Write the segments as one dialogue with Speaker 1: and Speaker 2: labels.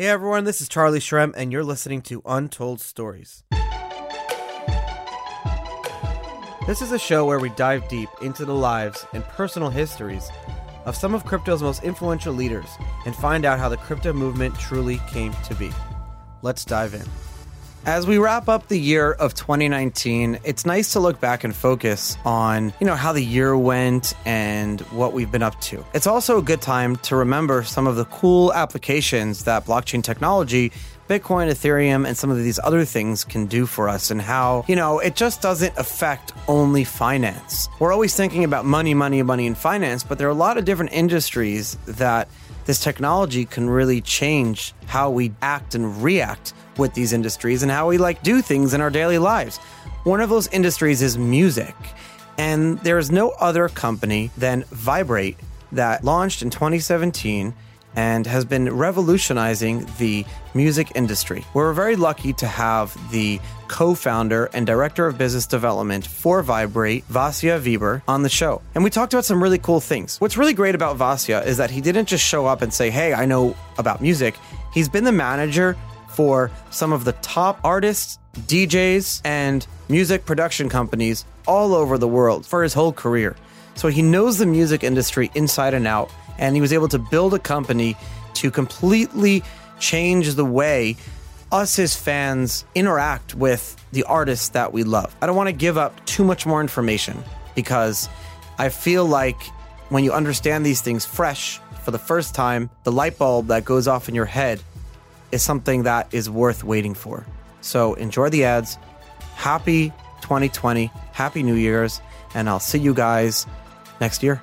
Speaker 1: Hey everyone, this is Charlie Shrem, and you're listening to Untold Stories. This is a show where we dive deep into the lives and personal histories of some of crypto's most influential leaders and find out how the crypto movement truly came to be. Let's dive in. As we wrap up the year of 2019, it's nice to look back and focus on, you know, how the year went and what we've been up to. It's also a good time to remember some of the cool applications that blockchain technology Bitcoin, Ethereum, and some of these other things can do for us, and how, you know, it just doesn't affect only finance. We're always thinking about money, money, money, and finance, but there are a lot of different industries that this technology can really change how we act and react with these industries and how we like do things in our daily lives. One of those industries is music. And there is no other company than Viberate that launched in 2017 and has been revolutionizing the music industry. We're very lucky to have the co founder and director of business development for Viberate, Vasja Veber, on the show. And we talked about some really cool things. What's really great about Vasja is that he didn't just show up and say, Hey, I know about music. He's been the manager for some of the top artists, DJs, and music production companies all over the world for his whole career. So he knows the music industry inside and out and he was able to build a company to completely change the way us his fans interact with the artists that we love. I don't want to give up too much more information because I feel like when you understand these things fresh for the first time, the light bulb that goes off in your head is something that is worth waiting for. So enjoy the ads. Happy 2020, happy New Year's, and I'll see you guys next year.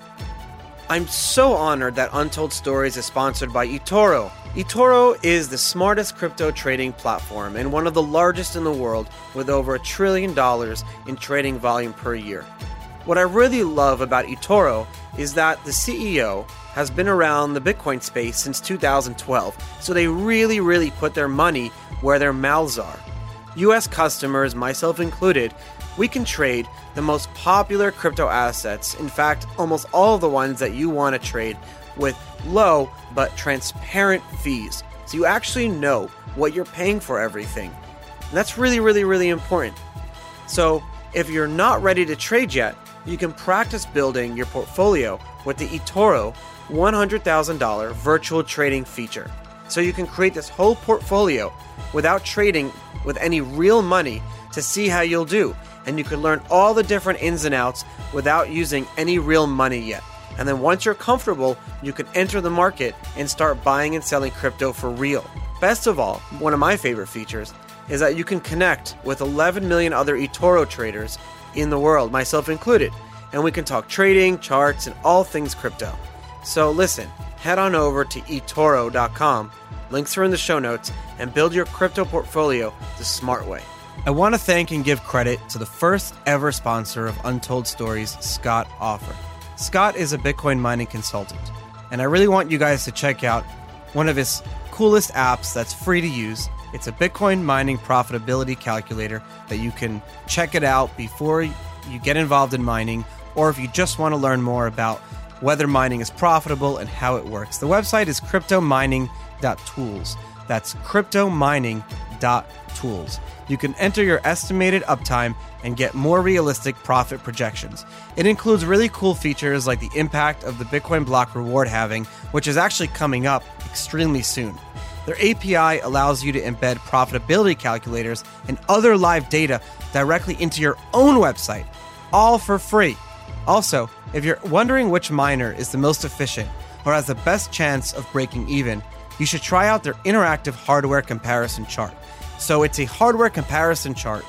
Speaker 1: I'm so honored that Untold Stories is sponsored by eToro. eToro is the smartest crypto trading platform and one of the largest in the world with over a trillion dollars in trading volume per year. What I really love about eToro is that the CEO has been around the Bitcoin space since 2012, so they really, really put their money where their mouths are. US customers, myself included, we can trade the most popular crypto assets. In fact, almost all of the ones that you want to trade with low but transparent fees. So you actually know what you're paying for everything. And that's really, really, really important. So if you're not ready to trade yet, you can practice building your portfolio with the eToro $100,000 virtual trading feature. So you can create this whole portfolio without trading with any real money to see how you'll do and you can learn all the different ins and outs without using any real money yet. And then once you're comfortable, you can enter the market and start buying and selling crypto for real. Best of all, one of my favorite features is that you can connect with 11 million other eToro traders in the world, myself included, and we can talk trading, charts, and all things crypto. So listen, head on over to eToro.com, links are in the show notes, and build your crypto portfolio the smart way. I want to thank and give credit to the first ever sponsor of Untold Stories, Scott Offord. Scott is a Bitcoin mining consultant, and I really want you guys to check out one of his coolest apps that's free to use. It's a Bitcoin mining profitability calculator that you can check it out before you get involved in mining, or if you just want to learn more about whether mining is profitable and how it works. The website is cryptomining.tools. That's cryptomining.tools you can enter your estimated uptime and get more realistic profit projections. It includes really cool features like the impact of the Bitcoin block reward halving, which is actually coming up extremely soon. Their API allows you to embed profitability calculators and other live data directly into your own website, all for free. Also, if you're wondering which miner is the most efficient or has the best chance of breaking even, you should try out their interactive hardware comparison chart. So it's a hardware comparison chart.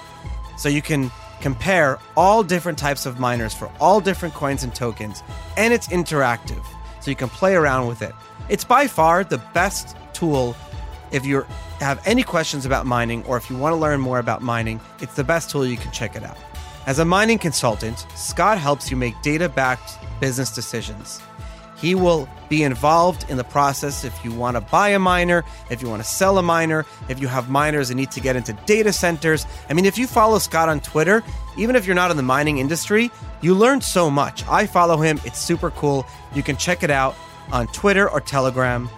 Speaker 1: So you can compare all different types of miners for all different coins and tokens, and it's interactive. So you can play around with it. It's by far the best tool if you have any questions about mining or if you want to learn more about mining, it's the best tool you can check it out. As a mining consultant, Scott helps you make data backed business decisions. He will be involved in the process if you want to buy a miner, if you want to sell a miner, if you have miners that need to get into data centers. I mean, if you follow Scott on Twitter, even if you're not in the mining industry, you learn so much. I follow him, it's super cool. You can check it out on Twitter or Telegram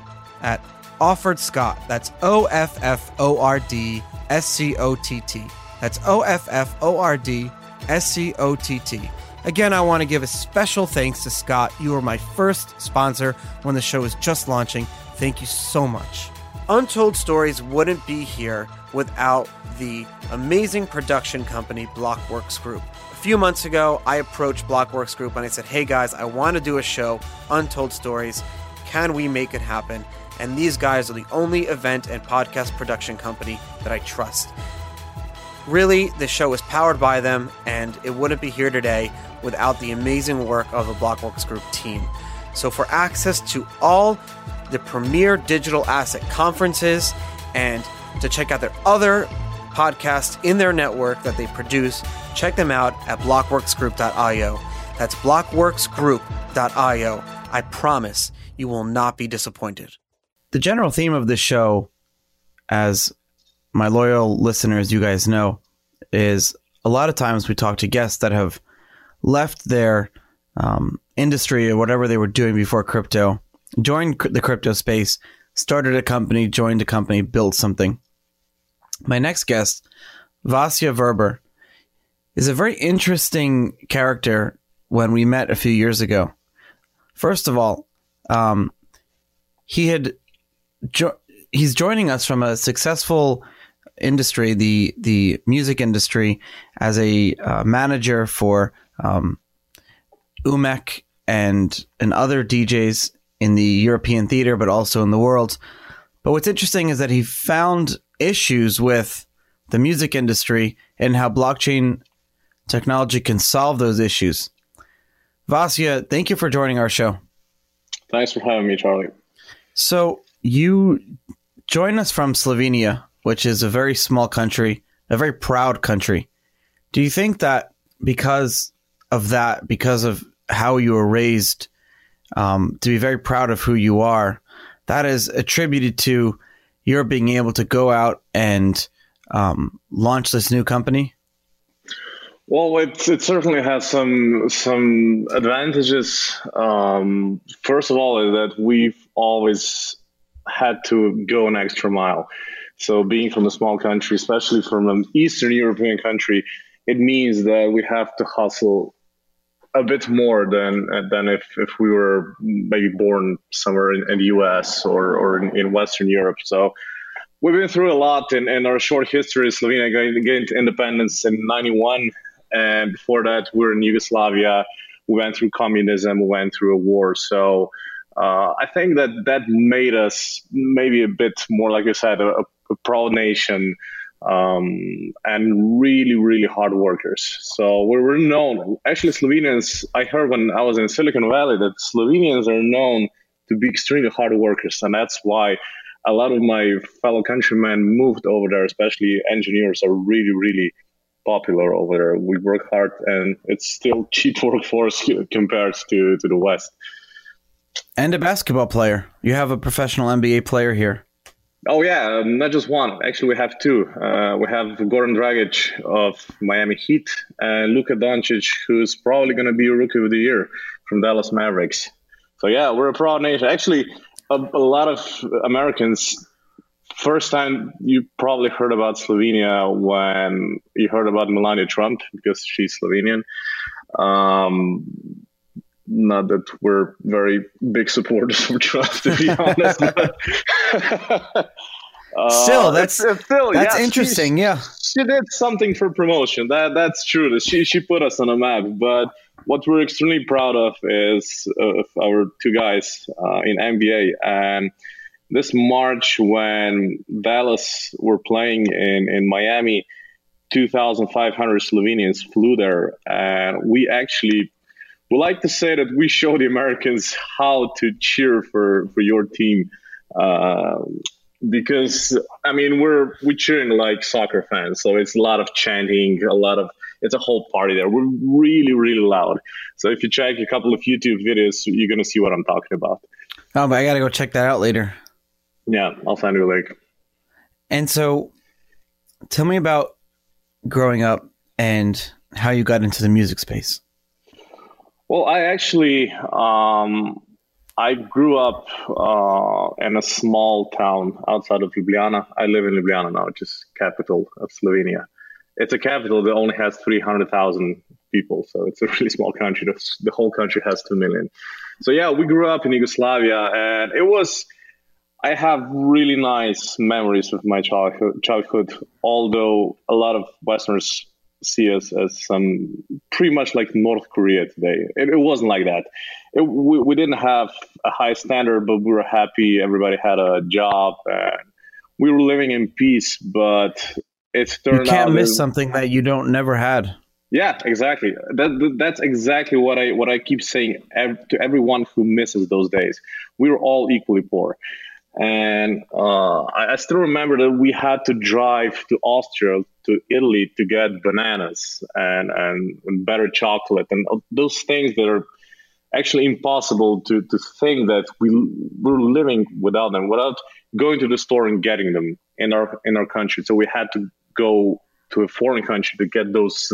Speaker 1: at Offord Scott. That's O F F O R D S C O T T. That's O F F O R D S C O T T. Again, I want to give a special thanks to Scott. You were my first sponsor when the show was just launching. Thank you so much. Untold Stories wouldn't be here without the amazing production company Blockworks Group. A few months ago, I approached Blockworks Group and I said, Hey guys, I want to do a show, Untold Stories. Can we make it happen? And these guys are the only event and podcast production company that I trust. Really, the show is powered by them, and it wouldn't be here today without the amazing work of the Blockworks Group team. So, for access to all the premier digital asset conferences and to check out their other podcasts in their network that they produce, check them out at blockworksgroup.io. That's blockworksgroup.io. I promise you will not be disappointed. The general theme of this show, as my loyal listeners, you guys know, is a lot of times we talk to guests that have left their um, industry or whatever they were doing before crypto, joined the crypto space, started a company, joined a company, built something. My next guest, Vasja Veber, is a very interesting character when we met a few years ago. First of all, um, he had jo- he's joining us from a successful industry, the the music industry, as a uh, manager for um, Umek and and other DJs in the European theater, but also in the world. But what's interesting is that he found issues with the music industry and how blockchain technology can solve those issues. Vasja, thank you for joining our show.
Speaker 2: Thanks for having me, Charlie.
Speaker 1: So you join us from Slovenia, which is a very small country, a very proud country. Do you think that because of that, because of how you were raised, um, to be very proud of who you are, that is attributed to your being able to go out and um, launch this new company?
Speaker 2: Well, it, it certainly has some some advantages. Um, first of all, is that we've always had to go an extra mile. So, being from a small country, especially from an Eastern European country, it means that we have to hustle a bit more than than if, if we were maybe born somewhere in, in the US or, or in, in, Western Europe. So we've been through a lot in, in our short history. Slovenia gained independence in 91. And before that, we were in Yugoslavia. We went through communism. We went through a war. So uh, I think that that made us maybe a bit more, like you said, a, a proud nation um, and really, really hard workers. So we were known. Actually, Slovenians, I heard when I was in Silicon Valley that Slovenians are known to be extremely hard workers. And that's why a lot of my fellow countrymen moved over there, especially engineers are really, really popular over there. We work hard and it's still cheap workforce compared to, to the West.
Speaker 1: And a basketball player. You have a professional NBA player here.
Speaker 2: Oh yeah, um, not just one. Actually, we have two. Uh, we have Goran Dragic of Miami Heat and Luka Doncic, who's probably going to be Rookie of the Year from Dallas Mavericks. So yeah, we're a proud nation. Actually, a, a lot of Americans. First time you probably heard about Slovenia when you heard about Melania Trump because she's Slovenian. Um, not that we're very big supporters of Trump, to be honest.
Speaker 1: Uh, still, that's it's, still that's yeah, interesting.
Speaker 2: She,
Speaker 1: yeah,
Speaker 2: she did something for promotion. That that's true. She she put us on a map. But what we're extremely proud of is uh, of our two guys uh, in NBA and. This March, when Dallas were playing in, in Miami, 2,500 Slovenians flew there, and we actually we like to say that we show the Americans how to cheer for, for your team. Uh, because I mean we're we're cheering like soccer fans, so it's a lot of chanting, a lot of it's a whole party there. We're really really loud. So if you check a couple of YouTube videos, you're gonna see what I'm talking about.
Speaker 1: Oh, but I gotta go check that out later.
Speaker 2: Yeah, I'll find you a link.
Speaker 1: And so, tell me about growing up and how you got into the music space.
Speaker 2: Well, I actually um, I grew up uh, in a small town outside of Ljubljana. I live in Ljubljana now, which is capital of Slovenia. It's a capital that only has 300,000 people, so it's a really small country. The whole country has 2 million. So yeah, we grew up in Yugoslavia, and it was. I have really nice memories of my childhood, childhood, although a lot of Westerners see us as some pretty much like North Korea today. It, it wasn't like that. It, we, we didn't have a high standard, but we were happy. Everybody had a job and we were living in peace. But it's turned
Speaker 1: you can't miss something that you don't never had.
Speaker 2: Yeah, exactly. That, that's exactly what I what I keep saying to everyone who misses those days. We were all equally poor. And uh, I, I, still remember that we had to drive to Austria, to Italy to get bananas and, and better chocolate and those things that are actually impossible to, to think that we we're living without them, without going to the store and getting them in our in our country. So we had to go to a foreign country to get those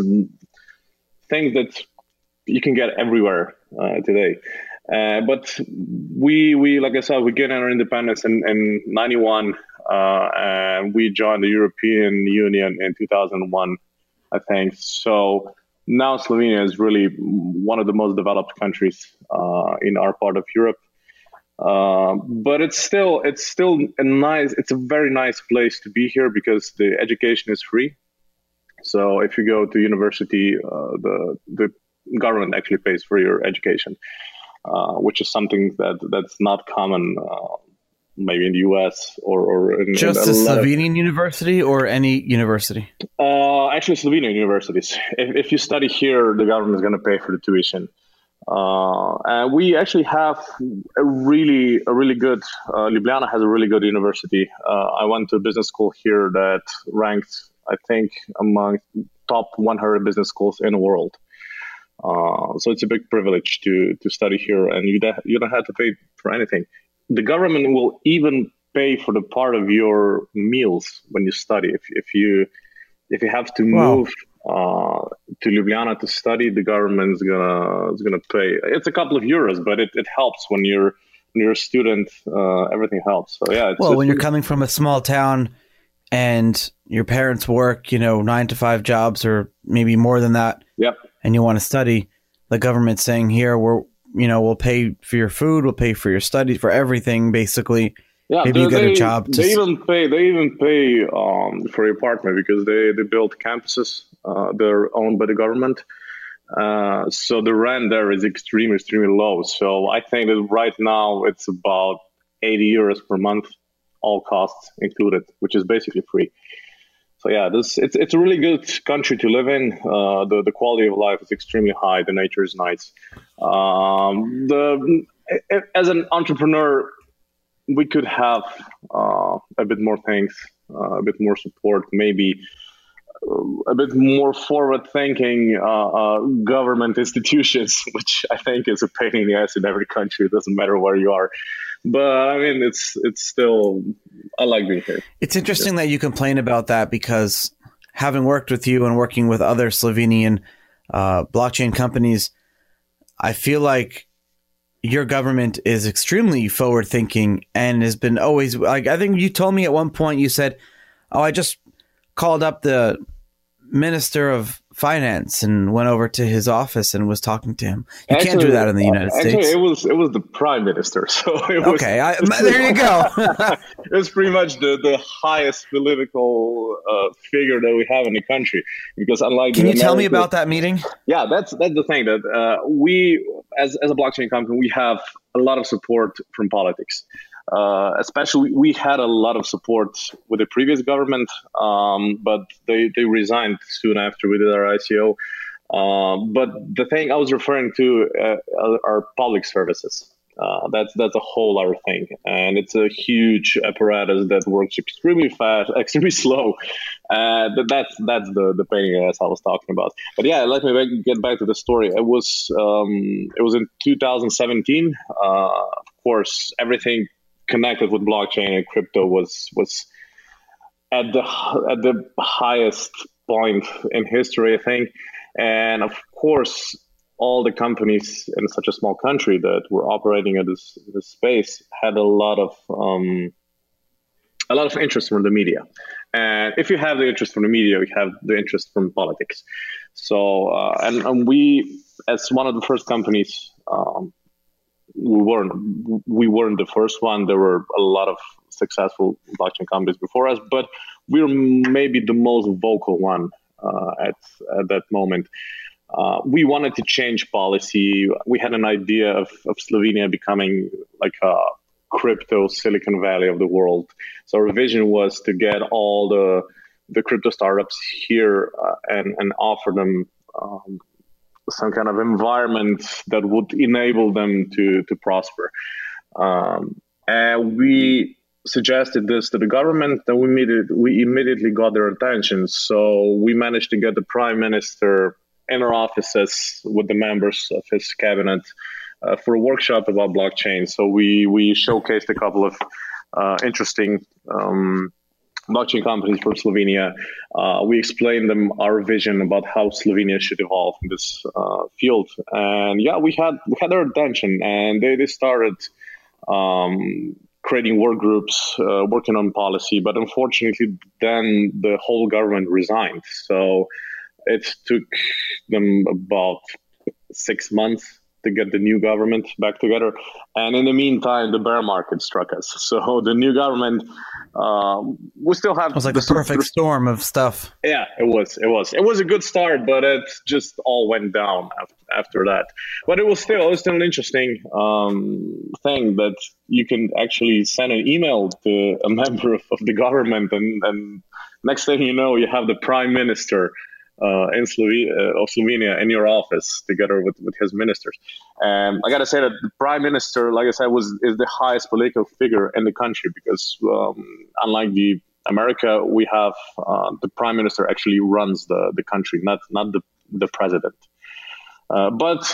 Speaker 2: things that you can get everywhere uh, today. Uh, but we, we, like I said, we gained our independence in, in 91 uh, and we joined the European Union in 2001, I think. So now Slovenia is really one of the most developed countries uh, in our part of Europe. Uh, but it's still it's still a nice it's a very nice place to be here because the education is free. So if you go to university, uh, the the government actually pays for your education. Uh, which is something that that's not common uh, maybe in the US or, or in,
Speaker 1: just in a Slovenian of, university or any university?
Speaker 2: Uh, actually, Slovenian universities. If, if you study here, the government is going to pay for the tuition. Uh, and we actually have a really, a really good. Uh, Ljubljana has a really good university. Uh, I went to a business school here that ranked, I think, among top 100 business schools in the world. Uh, so it's a big privilege to to study here, and you de- you don't have to pay for anything. The government will even pay for the part of your meals when you study. If if you if you have to wow. move uh, to Ljubljana to study, the government is gonna is gonna pay. It's a couple of euros, but it, it helps when you're when you're a student. Uh, everything helps. So yeah.
Speaker 1: well, when you're coming from a small town and your parents work, you know, nine to five jobs or maybe more than that.
Speaker 2: Yep
Speaker 1: and you want to study, the government saying here we're you know we'll pay for your food, we'll pay for your studies, for everything basically.
Speaker 2: Yeah, maybe you get they, a job. they even pay. They even pay um, for your apartment because they they build campuses. Uh, they're owned by the government. Uh, so the rent there is extremely, extremely low. So I think that right now it's about 80 euros per month, all costs included, which is basically free so yeah, this it's it's a really good country to live in. Uh, the the quality of life is extremely high. The nature is nice. Um, the as an entrepreneur, we could have uh, a bit more things, uh, a bit more support, maybe uh, a bit more forward thinking uh, uh, government institutions, which I think is a pain in the ass in every country. It doesn't matter where you are but I mean, it's it's still I like being here.
Speaker 1: It's interesting yeah. that you complain about that because having worked with you and working with other Slovenian uh, blockchain companies, I feel like your government is extremely forward thinking and has been always like I think you told me at one point you said, "Oh, I just called up the minister of finance and went over to his office and was talking to him. You actually, can't do that in the United
Speaker 2: actually,
Speaker 1: States.
Speaker 2: It was it was the prime minister. So it was,
Speaker 1: okay, I, there you go.
Speaker 2: it was pretty much the, the highest political uh, figure that we have in the country. Because unlike
Speaker 1: can you American, tell me about that meeting?
Speaker 2: Yeah, that's that's the thing that uh, we as as a blockchain company we have a lot of support from politics. Uh, especially, we had a lot of support with the previous government, um, but they, they resigned soon after we did our ICO. Uh, but the thing I was referring to uh, are public services. Uh, that's that's a whole other thing, and it's a huge apparatus that works extremely fast, extremely slow. Uh, that's that's the the pain as I was talking about. But yeah, let me back, get back to the story. It was um, it was in 2017. Uh, of course, everything connected with blockchain and crypto was was at the at the highest point in history, I think. And of course, all the companies in such a small country that were operating in this, this space had a lot of um, a lot of interest from the media. And if you have the interest from the media, you have the interest from politics. So, uh, and, and, we, as one of the first companies, um, we weren't we weren't the first one. There were a lot of successful blockchain companies before us, but we're maybe the most vocal one uh, at at that moment. Uh, we wanted to change policy. We had an idea of, of Slovenia becoming like a crypto Silicon Valley of the world. So our vision was to get all the the crypto startups here uh, and and offer them um, some kind of environment that would enable them to to prosper. Um, and we suggested this to the government, and we immediately, we immediately got their attention. So we managed to get the prime minister in our offices with the members of his cabinet uh, for a workshop about blockchain. So we we showcased a couple of uh, interesting um, blockchain companies from Slovenia. Uh, we explained them our vision about how Slovenia should evolve in this uh, field, and yeah, we had we had their attention, and they they started. Um, creating work groups, uh, working on policy, but unfortunately, then the whole government resigned. So it took them about six months to get the new government back together. And in the meantime, the bear market struck us. So the new government, um, we still have.
Speaker 1: It was like the, the perfect storm of stuff.
Speaker 2: Yeah, it was. It was. It was a good start, but it just all went down after, after that. But it was still, it was still an interesting um, thing that you can actually send an email to a member of, of the government, and, and next thing you know, you have the prime minister uh, in Slovenia, uh, of Slovenia in your office together with, with his ministers. And I got to say that the prime minister, like I said, was is the highest political figure in the country because um, unlike the America, we have uh, the prime minister actually runs the, the country, not not the the president. Uh, but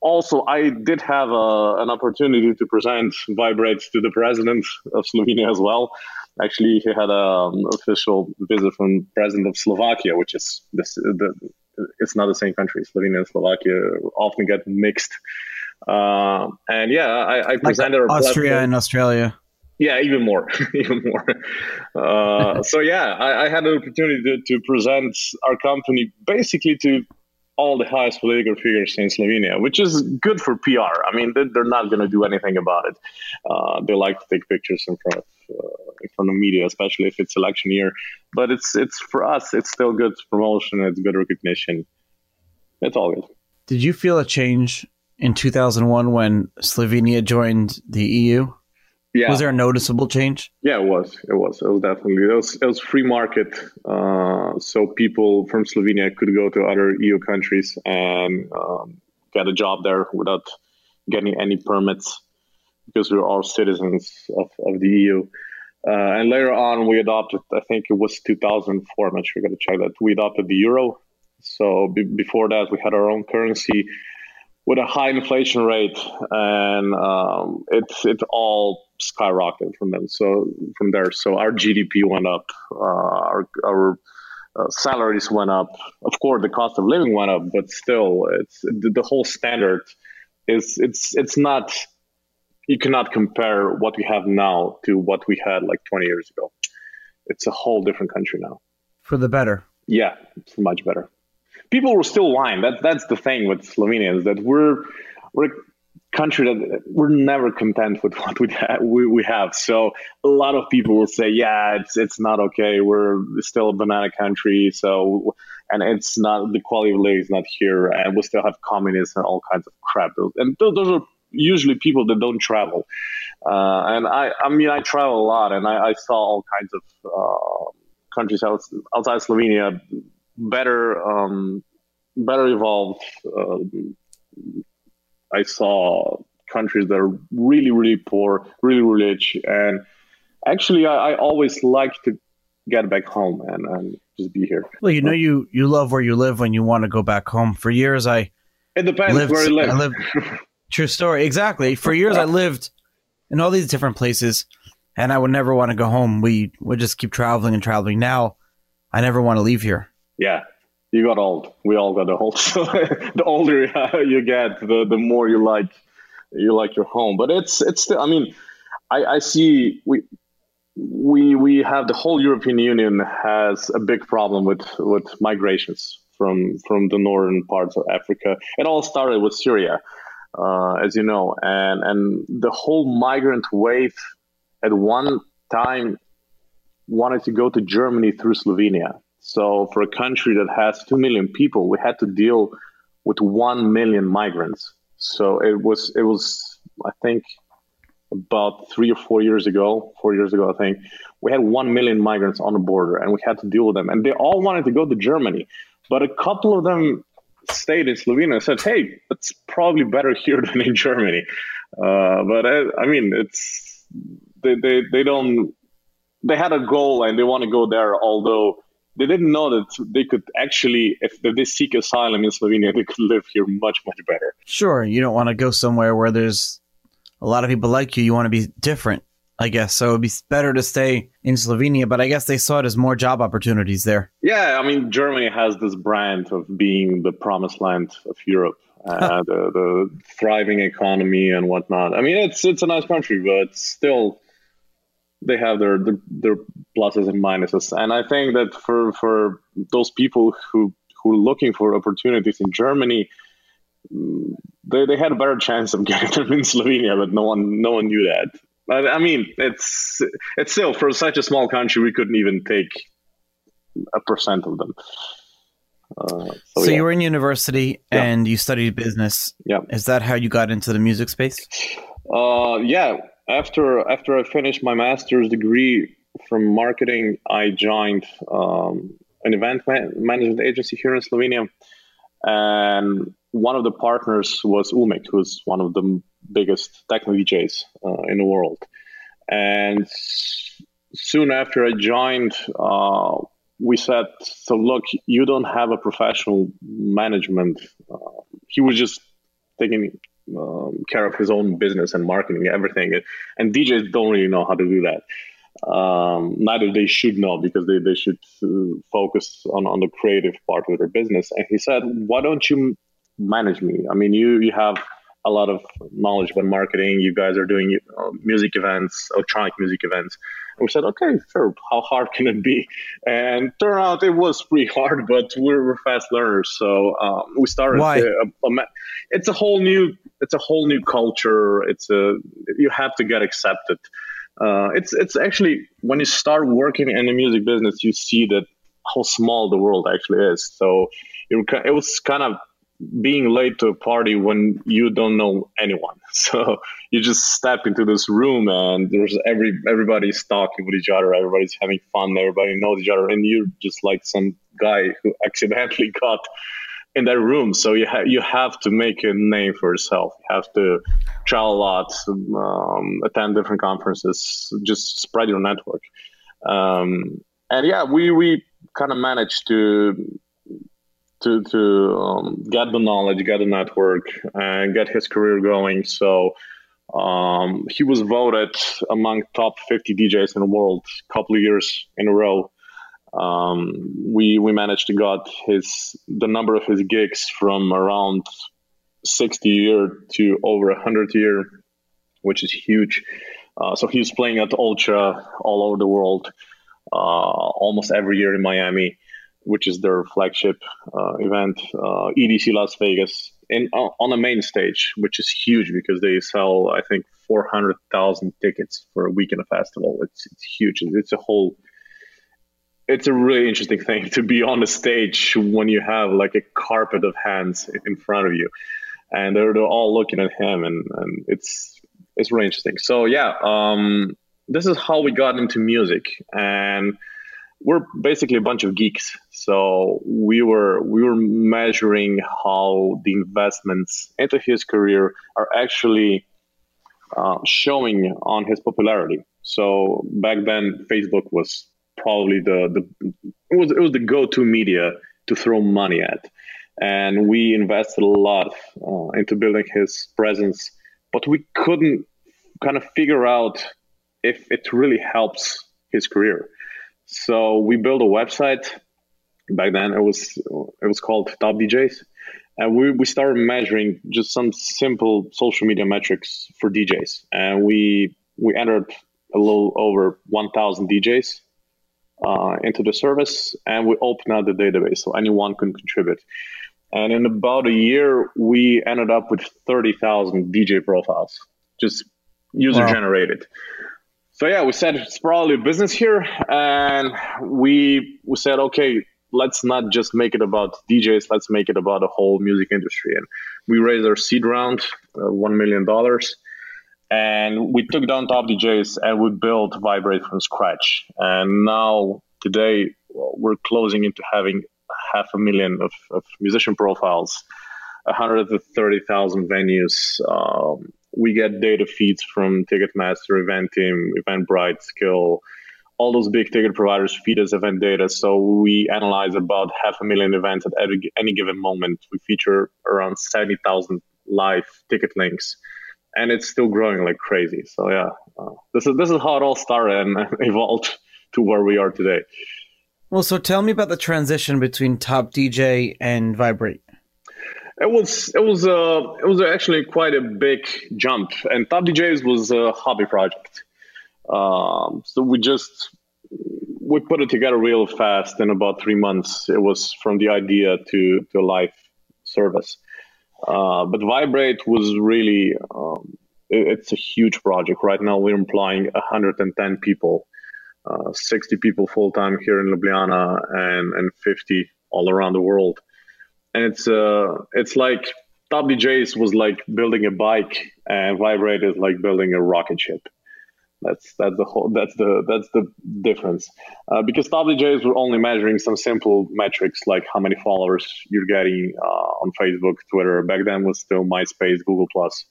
Speaker 2: also, I did have a, uh, an opportunity to present Viberate to the president of Slovenia as well. Actually, he had an official visit from president of Slovakia, which is this, the, it's not the same country. Slovenia and Slovakia often get mixed. Uh, and yeah, I, I presented
Speaker 1: like Austria platform. and Australia.
Speaker 2: Yeah, even more, even more. Uh, so yeah, I, I, had an opportunity to, to present our company basically to all the highest political figures in Slovenia, which is good for PR. I mean, they're not going to do anything about it. Uh, they like to take pictures in front of in front of media, especially if it's election year. But it's it's for us, it's still good promotion. It's good recognition. It's all good.
Speaker 1: Did you feel a change in 2001 when Slovenia joined the EU? Yeah. Was there a noticeable change?
Speaker 2: Yeah, it was. It was. It was definitely. It was. It was free market. Uh, so people from Slovenia could go to other EU countries and um, get a job there without getting any permits because we are all citizens of, of the EU. Uh, and later on, we adopted. I think it was 2004. I'm not sure. Got to check that. We adopted the euro. So be- before that, we had our own currency with a high inflation rate, and um, it it all skyrocketed from then. So from there, so our GDP went up, uh, our our uh, salaries went up. Of course, the cost of living went up, but still, it's the, the whole standard is it's it's not. You cannot compare what we have now to what we had like 20 years ago. It's a whole different country now.
Speaker 1: For the better.
Speaker 2: Yeah, it's much better people were still lying. That that's the thing with Slovenians that we're we're a country that we're never content with what we have, we, we have. So a lot of people will say, "Yeah, it's it's not okay. We're still a banana country." So and it's not the quality of life is not here, and we still have communism and all kinds of crap. And those, those are usually people that don't travel. Uh, and I, I mean, I travel a lot, and I, I saw all kinds of uh, countries outside Slovenia better um, better evolved. Uh, I saw countries that are really really poor, really rich, and actually I, I always like to get back home and, and just be here.
Speaker 1: Well, you know, you you love where you live when you want to go back home. For years, I
Speaker 2: it depends lived, where you live.
Speaker 1: I live true story, exactly. For years, I lived in all these different places, and I would never want to go home. We would just keep traveling and traveling. Now, I never want to leave here.
Speaker 2: Yeah, you got old. We all got old. So the older uh, you get, the the more you like you like your home. But it's it's still. I mean, I, I see we we we have the whole European Union has a big problem with with migrations from from the northern parts of Africa. It all started with Syria, uh, as you know, and and the whole migrant wave at one time wanted to go to Germany through Slovenia. So for a country that has two million people, we had to deal with one million migrants. So it was it was I think about three or four years ago, four years ago I think, we had one million migrants on the border, and we had to deal with them, and they all wanted to go to Germany, but a couple of them stayed in Slovenia and said, "Hey, it's probably better here than in Germany." Uh, but I, I mean, it's they, they they don't they had a goal and they want to go there, although they didn't know that they could actually, if they seek asylum in Slovenia, they could live here much, much better.
Speaker 1: Sure, you don't want to go somewhere where there's a lot of people like you. You want to be different, I guess. So it'd be better to stay in Slovenia, but I guess they saw it as more job opportunities there.
Speaker 2: Yeah, I mean, Germany has this brand of being the promised land of Europe. Uh, the, the thriving economy and whatnot. I mean, it's it's a nice country, but still, they have their, their, their pluses and minuses. And I think that for for those people who who are looking for opportunities in Germany, they, they had a better chance of getting them in Slovenia, but no one no one knew that. I mean, it's it's still for such a small country, we couldn't even take a percent of them.
Speaker 1: Uh, so, so yeah. you were in university yeah. and you studied business.
Speaker 2: Yeah,
Speaker 1: is that how you got into the music space?
Speaker 2: Uh, yeah, after after I finished my master's degree from marketing, I joined um, an event management agency here in Slovenia, and one of the partners was Umek, who's one of the biggest techno DJs uh, in the world. And soon after I joined, uh, we said, "So look, you don't have a professional management." Uh, he was just taking um, care of his own business and marketing everything. And DJs don't really know how to do that. Um, neither they should know because they, they should uh, focus on, on the creative part of their business. And he said, why don't you manage me? I mean, you, you have a lot of knowledge about marketing. You guys are doing uh, music events, electronic music events. And we said, okay, sure. How hard can it be? And turn out it was pretty hard, but we're, we're fast learners. So um, we started.
Speaker 1: Why? A, a,
Speaker 2: it's a whole new. It's a whole new culture. It's a. You have to get accepted. Uh, it's it's actually when you start working in the music business, you see that how small the world actually is. So it, it was kind of being late to a party when you don't know anyone. So you just step into this room and there's every everybody's talking with each other, everybody's having fun, everybody knows each other, and you're just like some guy who accidentally got in that room. So you have you have to make a name for yourself. You have to travel a lot, um, attend different conferences, just spread your network. Um, and yeah, we we kind of managed to to to um, get the knowledge, get the network, and get his career going. So um, he was voted among top 50 DJs in the world a couple of years in a row. Um, we we managed to got his the number of his gigs from around 60 year to over 100 year, which is huge. Uh, so he was playing at Ultra all over the world, uh, almost every year in Miami which is their flagship uh, event, uh, EDC Las Vegas, in uh, on the main stage, which is huge because they sell, I think, four hundred thousand tickets for a weekend festival. It's it's huge. It's a whole. It's a really interesting thing to be on the stage when you have like a carpet of hands in front of you, and they're, they're all looking at him, and, and it's it's really interesting. So yeah, um, this is how we got into music, and we're basically a bunch of geeks. So we were we were measuring how the investments into his career are actually uh, showing on his popularity. So back then, Facebook was probably the the it was it was the go-to media to throw money at, and we invested a lot uh, into building his presence, but we couldn't kind of figure out if it really helps his career. So we built a website back then it was it was called Top DJs, and we we started measuring just some simple social media metrics for DJs, and we we entered a little over 1,000 DJs uh, into the service, and we opened out the database so anyone can contribute. And in about a year, we ended up with 30,000 DJ profiles, just user wow. generated. So yeah, we said it's probably a business here, and we we said okay, let's not just make it about DJs, let's make it about the whole music industry. And we raised our seed round, uh, one million dollars, and we took down top DJs and we built Viberate from scratch. And now today we're closing into having half a million of, of musician profiles, 130,000 venues. Um, we get data feeds from Ticketmaster, Eventim, Eventbrite, Skill. All those big ticket providers feed us event data. So we analyze about half a million events at every, any given moment. We feature around 70,000 live ticket links and it's still growing like crazy. So yeah, uh, this is this is how it all started and evolved to where we are today.
Speaker 1: Well, so tell me about the transition between Top DJ and Viberate.
Speaker 2: It was it was uh it was actually quite a big jump, and Top DJs was a hobby project. Um, so we just we put it together real fast in about three months. It was from the idea to to live service. Uh, but Viberate was really um, it, it's a huge project. Right now we're employing 110 people, uh, 60 people full time here in Ljubljana, and and 50 all around the world. And it's uh it's like Top DJs was like building a bike, and Viberate is like building a rocket ship. That's that's the whole that's the that's the difference. Uh, because DJs were only measuring some simple metrics like how many followers you're getting uh, on Facebook, Twitter. Back then was still MySpace, Google Plus.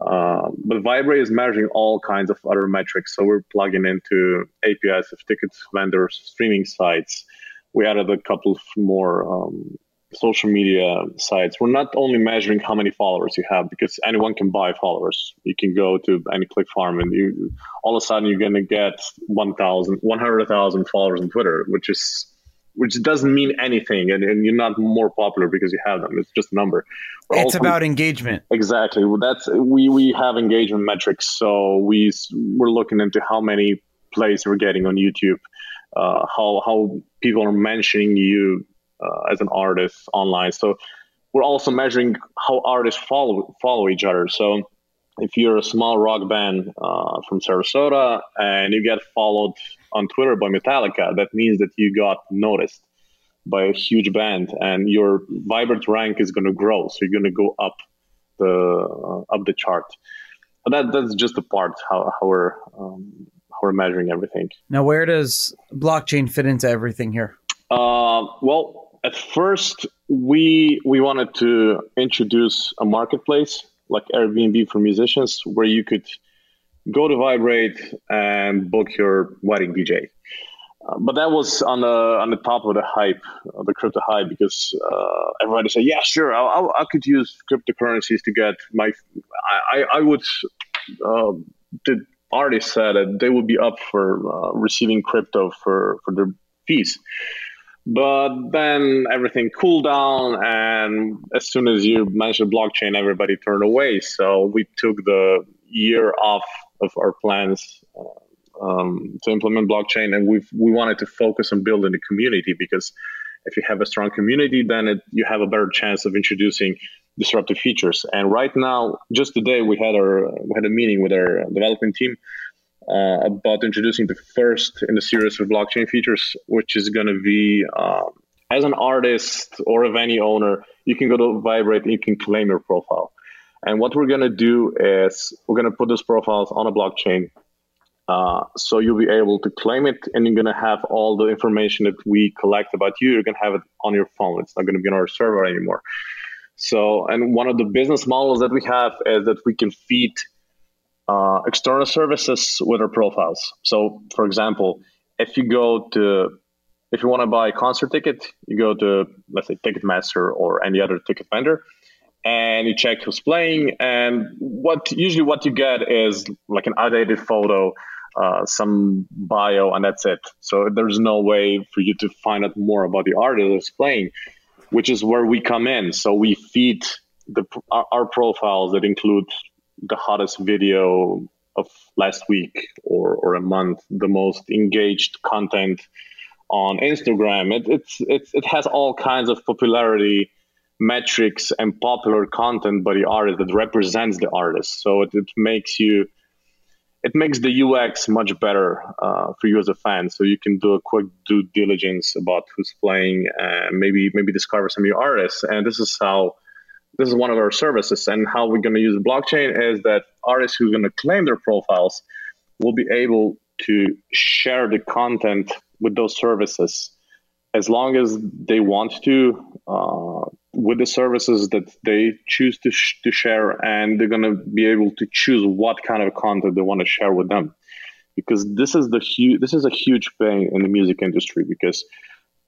Speaker 2: Uh, but Viberate is measuring all kinds of other metrics. So we're plugging into APIs of ticket vendors, streaming sites. We added a couple of more um, social media sites, we're not only measuring how many followers you have because anyone can buy followers. You can go to any click farm and you all of a sudden you're going to get 1,000, 100,000 followers on Twitter, which is which doesn't mean anything and, and, you're not more popular because you have them. It's just a number.
Speaker 1: We're it's also, about engagement.
Speaker 2: Exactly. That's we we have engagement metrics so we we're looking into how many plays we're getting on youtube uh, how how people are mentioning you uh, as an artist online. So we're also measuring how artists follow follow each other. So if you're a small rock band uh, from Sarasota and you get followed on Twitter by Metallica, that means that you got noticed by a huge band, and your Viberate rank is going to grow. So you're going to go up the uh, up the chart. But that that's just the part how, how we're um, how we're measuring everything.
Speaker 1: Now, where does blockchain fit into everything here?
Speaker 2: Uh, well, at first we we wanted to introduce a marketplace like Airbnb for musicians where you could go to Viberate and book your wedding DJ. Uh, but that was on the on the top of the hype, of the crypto hype, because uh, everybody said, "Yeah, sure, I, I, I, could use cryptocurrencies to get my." I I would. Uh, the artist said that they would be up for uh, receiving crypto for for their fees. But then everything cooled down, and as soon as you mentioned blockchain, everybody turned away. So we took the year off of our plans uh, um, to implement blockchain, and we we wanted to focus on building the community because if you have a strong community, then it, you have a better chance of introducing disruptive features. And right now, just today, we had our we had a meeting with our development team uh, about introducing the first in the series of blockchain features, which is going to be um, as an artist or a venue owner, you can go to Viberate and you can claim your profile. And what we're going to do is we're going to put those profiles on a blockchain. Uh, so you'll be able to claim it and you're going to have all the information that we collect about you. You're going to have it on your phone. It's not going to be on our server anymore. So, and one of the business models that we have is that we can feed uh, external services with our profiles. So, for example, if you go to if you want to buy a concert ticket, you go to let's say Ticketmaster or any other ticket vendor, and you check who's playing. And what usually what you get is like an outdated photo uh, some bio, and that's it. So there's no way for you to find out more about the artist that's playing, which is where we come in. So we feed the our profiles that include the hottest video of last week or, or a month, the most engaged content on Instagram. It, it's, it's, it has all kinds of popularity metrics and popular content by the artist that represents the artist. So it, it makes you it makes the UX much better uh, for you as a fan. So you can do a quick due diligence about who's playing and maybe maybe discover some new artists. And this is how this is one of our services. And how we're going to use blockchain is that artists who are going to claim their profiles will be able to share the content with those services as long as they want to uh, with the services that they choose to, sh- to share and they're going to be able to choose what kind of content they want to share with them because this is the huge this is a huge thing in the music industry because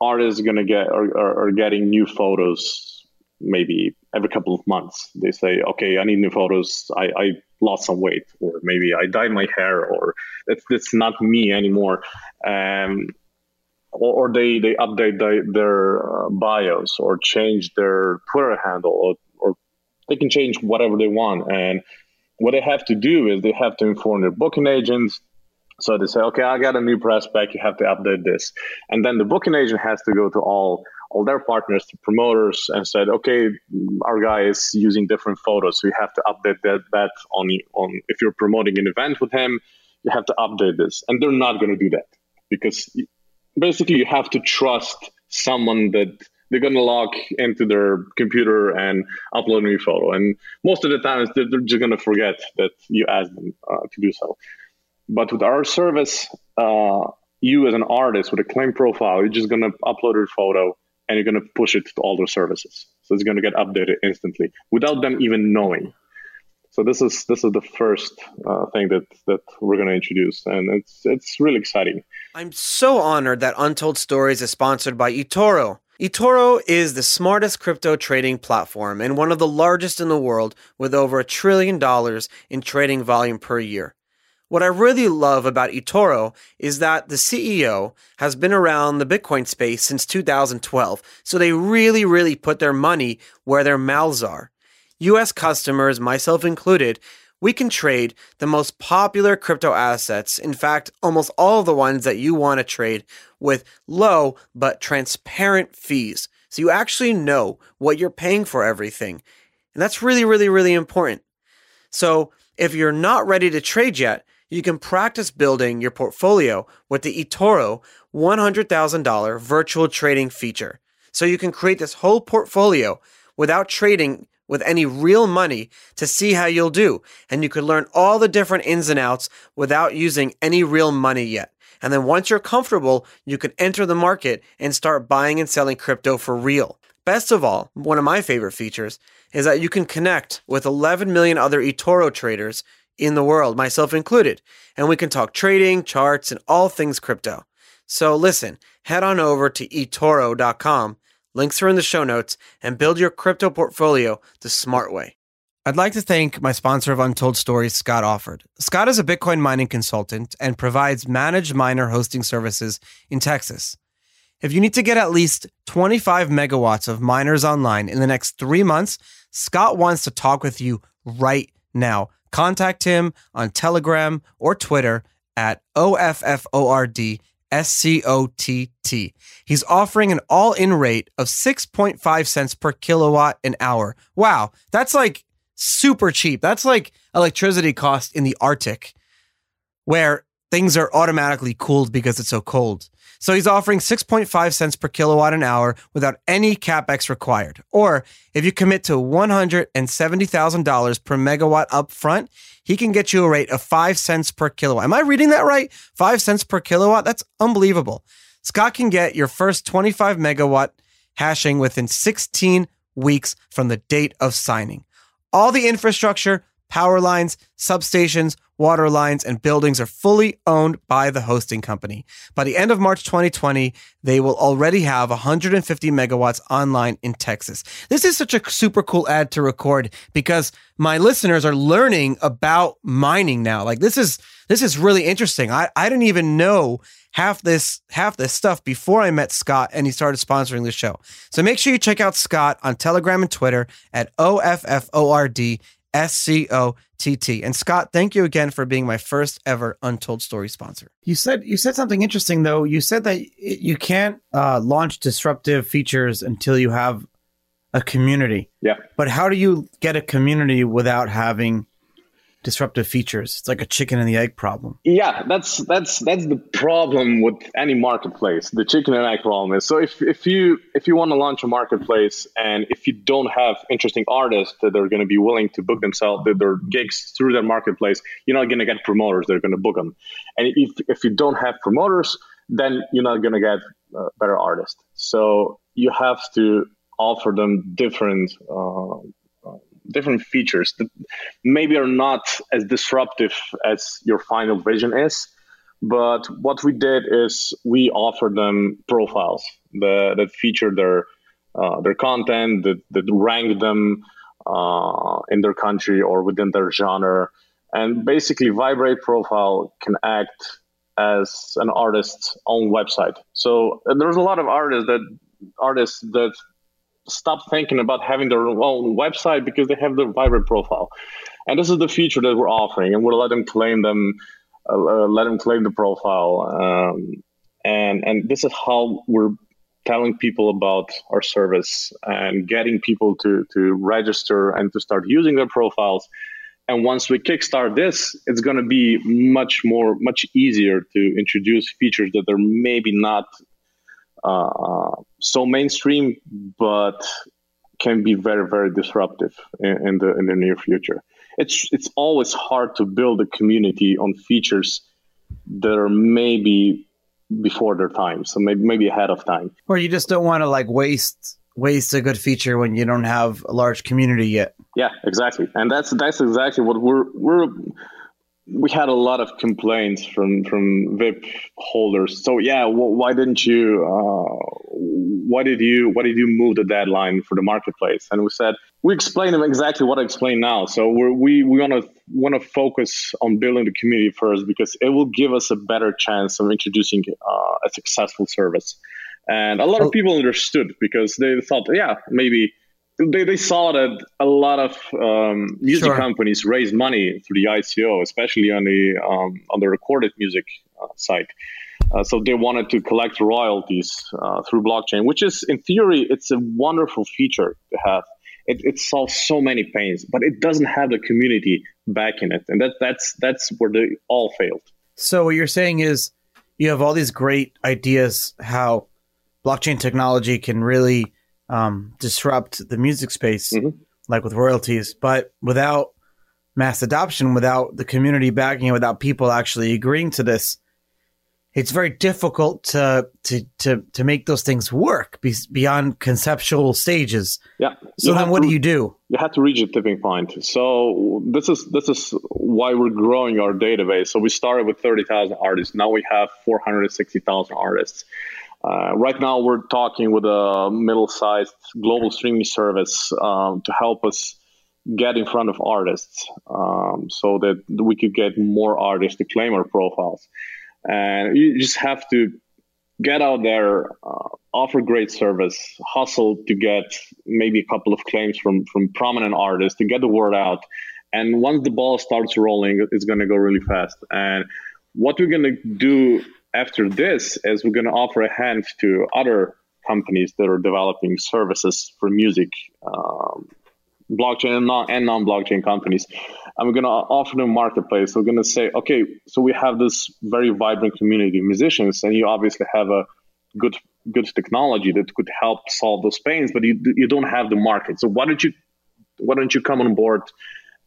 Speaker 2: artists are going to get are, are, are getting new photos maybe every couple of months they say okay i need new photos i, I lost some weight or maybe i dyed my hair or it's, it's not me anymore um, or, or they they update the, their uh, bios or change their Twitter handle or, or they can change whatever they want. And what they have to do is they have to inform their booking agents. So they say, okay, I got a new press prospect. You have to update this, and then the booking agent has to go to all all their partners, to promoters, and said, okay, our guy is using different photos, you have to update that that on on if you're promoting an event with him, you have to update this, and they're not going to do that because basically you have to trust someone that they're going to log into their computer and upload a new photo. And most of the time, they're, they're just going to forget that you asked them uh, to do so. But with our service, uh, you as an artist with a claim profile, you're just going to upload your photo and you're going to push it to all their services. So it's going to get updated instantly without them even knowing. So this is this is the first uh, thing that that we're going to introduce, and it's it's really exciting.
Speaker 1: I'm so honored that Untold Stories is sponsored by eToro. eToro is the smartest crypto trading platform and one of the largest in the world, with over a trillion dollars in trading volume per year. What I really love about eToro is that the CEO has been around the Bitcoin space since 2012, so they really, really put their money where their mouths are. US customers, myself included, we can trade the most popular crypto assets. In fact, almost all of the ones that you want to trade with low but transparent fees. So you actually know what you're paying for everything. And that's really, really, really important. So if you're not ready to trade yet, you can practice building your portfolio with the eToro $100,000 virtual trading feature. So you can create this whole portfolio without trading with any real money to see how you'll do. And you can learn all the different ins and outs without using any real money yet. And then once you're comfortable, you can enter the market and start buying and selling crypto for real. Best of all, one of my favorite features is that you can connect with 11 million other eToro traders in the world, myself included, and we can talk trading, charts, and all things crypto. So listen, head on over to eToro.com Links are in the show notes and build your crypto portfolio the smart way. I'd like to thank my sponsor of Untold Stories, Scott Offord. Scott is a Bitcoin mining consultant and provides managed miner hosting services in Texas. If you need to get at least 25 megawatts of miners online in the next three months, Scott wants to talk with you right now. Contact him on Telegram or Twitter at OFFORD S C O T T. He's offering an all in rate of 6.5 cents per kilowatt an hour. Wow, that's like super cheap. That's like electricity cost in the Arctic, where things are automatically cooled because it's so cold. So he's offering 6.5 cents per kilowatt an hour without any capex required. Or if you commit to $170,000 per megawatt upfront, he can get you a rate of 5 cents per kilowatt. Am I reading that right? 5 cents per kilowatt? That's unbelievable. Scott can get your first 25 megawatt hashing within 16 weeks from the date of signing. All the infrastructure, power lines, substations, water lines, and buildings are fully owned by the hosting company. By the end of March 2020, they will already have 150 megawatts online in Texas. This is such a super cool ad to record because my listeners are learning about mining now. Like this is This is really interesting. I, I didn't even know half this half this stuff before I met Scott and he started sponsoring the show. So make sure you check out Scott on Telegram and Twitter at O F F O R D S C O T T. And Scott, thank you again for being my first ever Untold Story sponsor. You said you said something interesting though. You said that you can't uh, launch disruptive features until you have a community.
Speaker 2: Yeah.
Speaker 1: But how do you get a community without having disruptive features. It's like a chicken and the egg problem.
Speaker 2: Yeah, that's that's that's the problem with any marketplace. The chicken and egg problem is so if, if you if you want to launch a marketplace and if you don't have interesting artists that are going to be willing to book themselves their gigs through their marketplace, you're not going to get promoters that are going to book them. And if if you don't have promoters, then you're not going to get uh, better artists. So you have to offer them different uh, different features that maybe are not as disruptive as your final vision is. But what we did is we offered them profiles that, that feature their uh, their content, that, that rank them uh, in their country or within their genre. And basically, Viberate profile can act as an artist's own website. So there's a lot of artists that artists that stop thinking about having their own website because they have their Viberate profile. And this is the feature that we're offering, and we'll let them claim them, uh, uh, let them claim the profile. Um, and and this is how we're telling people about our service and getting people to to register and to start using their profiles. And once we kickstart this, it's going to be much more, much easier to introduce features that are maybe not uh, so mainstream, but can be very very disruptive in, in, the in the near future. It's it's always hard to build a community on features that are maybe before their time, so maybe maybe ahead of time.
Speaker 1: Or you just don't want to like waste waste a good feature when you don't have a large community yet.
Speaker 2: Yeah, exactly, and that's that's exactly what we're we're we had a lot of complaints from from VIB holders. So yeah, why didn't you? Uh, why did you? Why did you move the deadline for the marketplace? And we said we explained them exactly what I explained now. So we're, we we want to want to focus on building the community first because it will give us a better chance of introducing uh, a successful service. And a lot of people understood because they thought, yeah, maybe they, they saw that a lot of um, music sure. companies raise money through the ICO, especially on the um, on the recorded music uh, side. Uh, so they wanted to collect royalties uh, through blockchain, which is, in theory, it's a wonderful feature to have. It, it, solves so many pains, but it doesn't have the community backing it, and that that's that's where they all failed.
Speaker 1: So what you're saying is, you have all these great ideas how blockchain technology can really um, disrupt the music space, mm-hmm. like with royalties, but without mass adoption, without the community backing it, without people actually agreeing to this, it's very difficult to to to to make those things work be, beyond conceptual stages.
Speaker 2: Yeah.
Speaker 1: So then, what
Speaker 2: to,
Speaker 1: do you do?
Speaker 2: You have to reach a tipping point. So this is this is why we're growing our database. So we started with thirty thousand artists. Now we have four hundred sixty thousand artists. Uh, right now, we're talking with a middle-sized global streaming service um, to help us get in front of artists, um, so that we could get more artists to claim our profiles. And you just have to get out there, uh, offer great service, hustle to get maybe a couple of claims from from prominent artists to get the word out. And once the ball starts rolling, it's going to go really fast. And what we're going to do after this is we're going to offer a hand to other companies that are developing services for music, um, blockchain and, non- and non-blockchain companies. And we're going to offer them marketplace. We're going to say, okay, so we have this very vibrant community of musicians, and you obviously have a good good technology that could help solve those pains, but you you don't have the market. So why don't you why don't you come on board?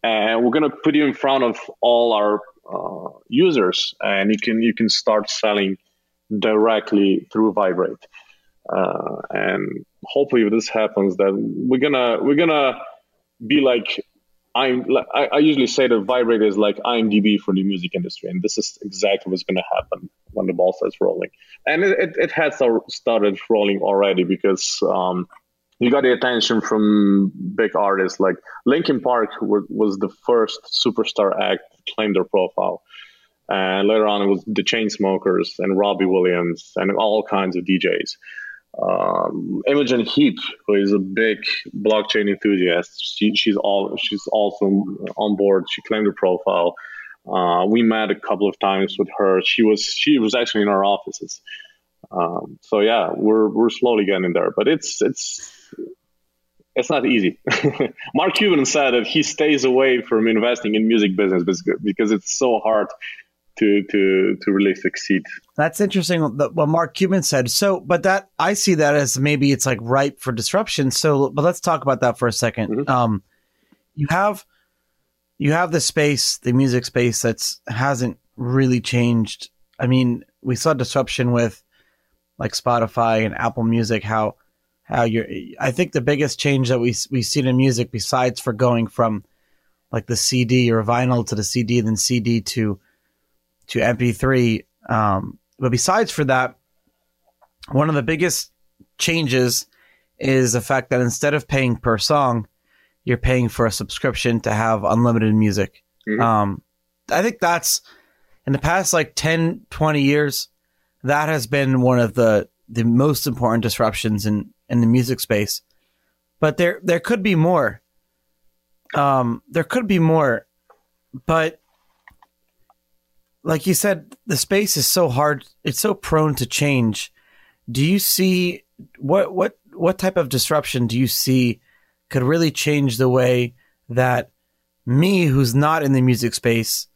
Speaker 2: And we're going to put you in front of all our users, and you can you can start selling directly through Viberate. Uh, and hopefully, if this happens, that we're gonna we're gonna be like I'm. I, I usually say that Viberate is like IMDb for the music industry, and this is exactly what's gonna happen when the ball starts rolling. And it, it, it has started rolling already because. Um, you got the attention from big artists like Linkin Park was the first superstar act to claim their profile. and later on it was the Chainsmokers and Robbie Williams and all kinds of DJs. Um, Imogen Heap, who is a big blockchain enthusiast, she, she's all she's also on board. She claimed her profile. Uh, we met a couple of times with her. She was she was actually in our offices. Um, so yeah, we're we're slowly getting there, but it's it's it's not easy. Mark Cuban said that he stays away from investing in music business because it's so hard to to to really succeed.
Speaker 1: That's interesting. What Mark Cuban said. So, but that I see that as maybe it's like ripe for disruption. So, but let's talk about that for a 2nd mm-hmm. Um, you have you have the space, the music space that's hasn't really changed. I mean, we saw disruption with like Spotify and Apple Music. How how you're? I think the biggest change that we we see in music, besides for going from like the CD or vinyl to the CD, then CD to to MP3. Um, but besides for that, one of the biggest changes is the fact that instead of paying per song, you're paying for a subscription to have unlimited music. Mm-hmm. Um, I think that's in the past like 10, 20 years, that has been one of the, the most important disruptions in, in the music space. But there, there could be more. Um, there could be more, but like you said, the space is so hard. It's so prone to change. Do you see what what what type of disruption do you see could really change the way that me, who's not in the music space,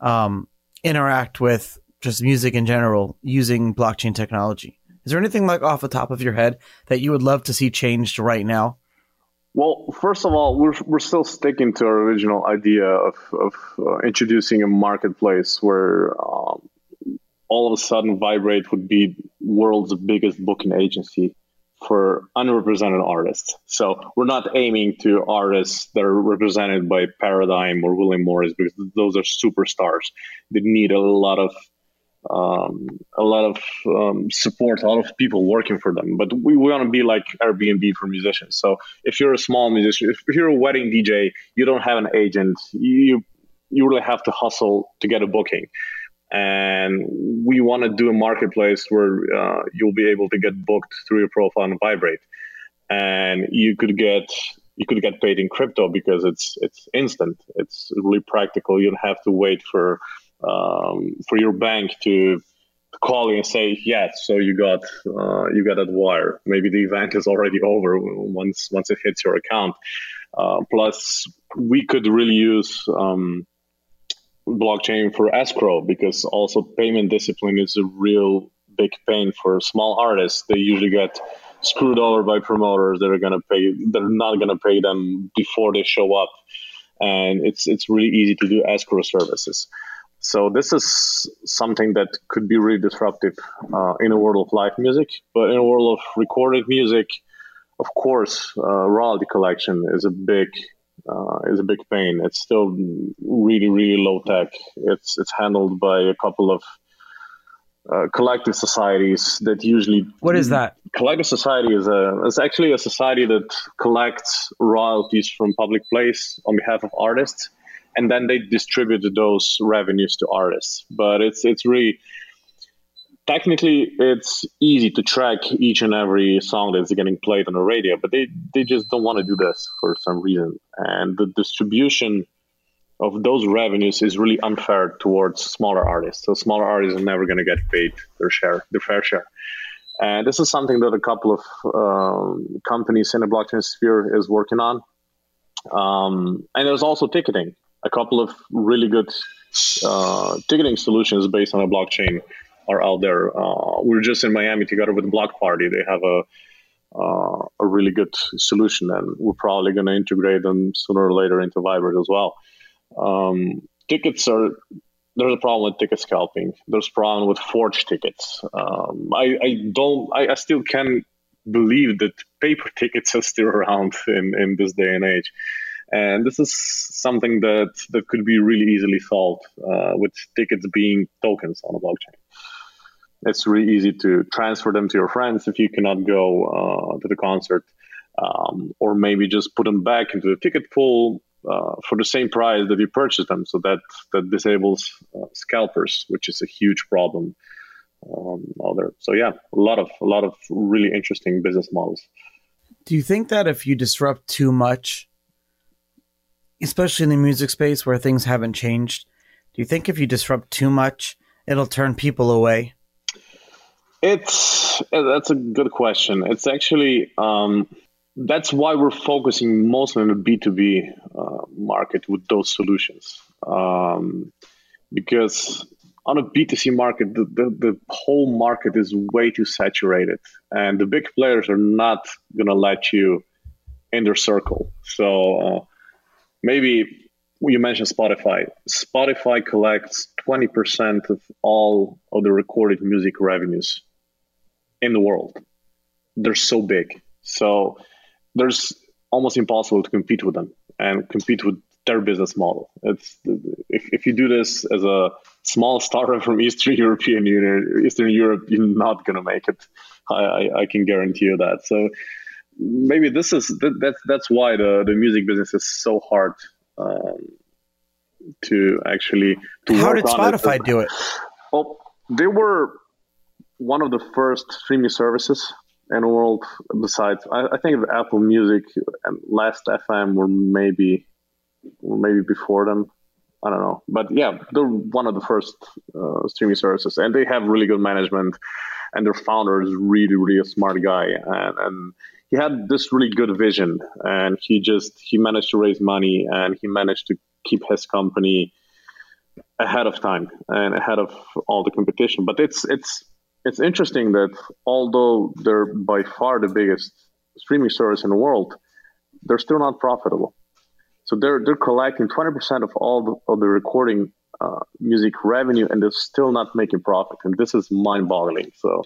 Speaker 1: um, interact with just music in general using blockchain technology? Is there anything like off the top of your head that you would love to see changed right now?
Speaker 2: Well, first of all, we're, we're still sticking to our original idea of, of uh, introducing a marketplace where um, all of a sudden Viberate would be world's biggest booking agency for unrepresented artists. So we're not aiming to artists that are represented by Paradigm or William Morris because those are superstars. They need a lot of um, a lot of um, support, a lot of people working for them. But we, we want to be like Airbnb for musicians. So if you're a small musician, if you're a wedding DJ, you don't have an agent. You you really have to hustle to get a booking. And we want to do a marketplace where uh, you'll be able to get booked through your profile and Viberate, and you could get you could get paid in crypto because it's it's instant. It's really practical. You don't have to wait for um, for your bank to call you and say yes so you got uh, you got that wire. Maybe the event is already over once once it hits your account. Uh, plus we could really use um, blockchain for escrow because also payment discipline is a real big pain for small artists. They usually get screwed over by promoters that are going to pay they're not going to pay them before they show up. And it's it's really easy to do escrow services so this is something that could be really disruptive uh, in a world of live music, but in a world of recorded music, of course, uh, royalty collection is a big uh, is a big pain. It's still really really low tech. It's it's handled by a couple of uh, collective societies that usually
Speaker 1: what is that
Speaker 2: collective society is a it's actually a society that collects royalties from public place on behalf of artists and then they distribute those revenues to artists. But it's it's really technically it's easy to track each and every song that's getting played on the radio, but they they just don't want to do this for some reason, and the distribution of those revenues is really unfair towards smaller artists. So smaller artists are never going to get paid their share, their fair share. And this is something that a couple of um, companies in the blockchain sphere is working on. Um, and there's also ticketing a couple of really good uh, ticketing solutions based on a blockchain are out there. Uh, we're just in Miami together with Block Party. They have a uh, a really good solution, and we're probably going to integrate them sooner or later into Viberate as well. Um, tickets are there's a problem with ticket scalping. There's a problem with forged tickets. Um, I, I, don't. I, I, still can't believe that paper tickets are still around in, in this day and age. And this is something that, that could be really easily solved uh, with tickets being tokens on a blockchain. It's really easy to transfer them to your friends if you cannot go uh, to the concert, um, or maybe just put them back into the ticket pool. uh, for the same price that you purchase them. So that that disables uh, scalpers, which is a huge problem um, out there. So yeah, a lot of a lot of really interesting business models.
Speaker 1: Do you think that if you disrupt too much, especially in the music space where things haven't changed, do you think if you disrupt too much, it'll turn people away?
Speaker 2: It's that's a good question. It's actually um, that's why we're focusing mostly on the B two B uh, market with those solutions, um, because on a B2C market, the, the, the, whole market is way too saturated, and the big players are not to let you in their circle. So uh, maybe you mentioned Spotify. Spotify collects 20% of all of the recorded music revenues in the world. They're so big. So there's almost impossible to compete with them and compete with their business model. It's if, if you do this as a small startup from Eastern European Union, Eastern Europe, you're not gonna make it. I, I, I can guarantee you that. So maybe this is that, that's that's why the the music business is so hard um, to actually. To
Speaker 1: How did Spotify
Speaker 2: it.
Speaker 1: do it?
Speaker 2: Well, they were one of the first streaming services in the world. Besides, I, I think Apple Music and Last FM were maybe maybe before them. I don't know, but yeah, they're one of the first uh, streaming services, and they have really good management, and their founder is really, really a smart guy, and, and he had this really good vision, and he just he managed to raise money, and he managed to keep his company ahead of time and ahead of all the competition. But it's it's it's interesting that although they're by far the biggest streaming service in the world, they're still not profitable. So they're they're collecting 20% of all the, of the recording uh, music revenue, and they're still not making profit. And this is mind-boggling. So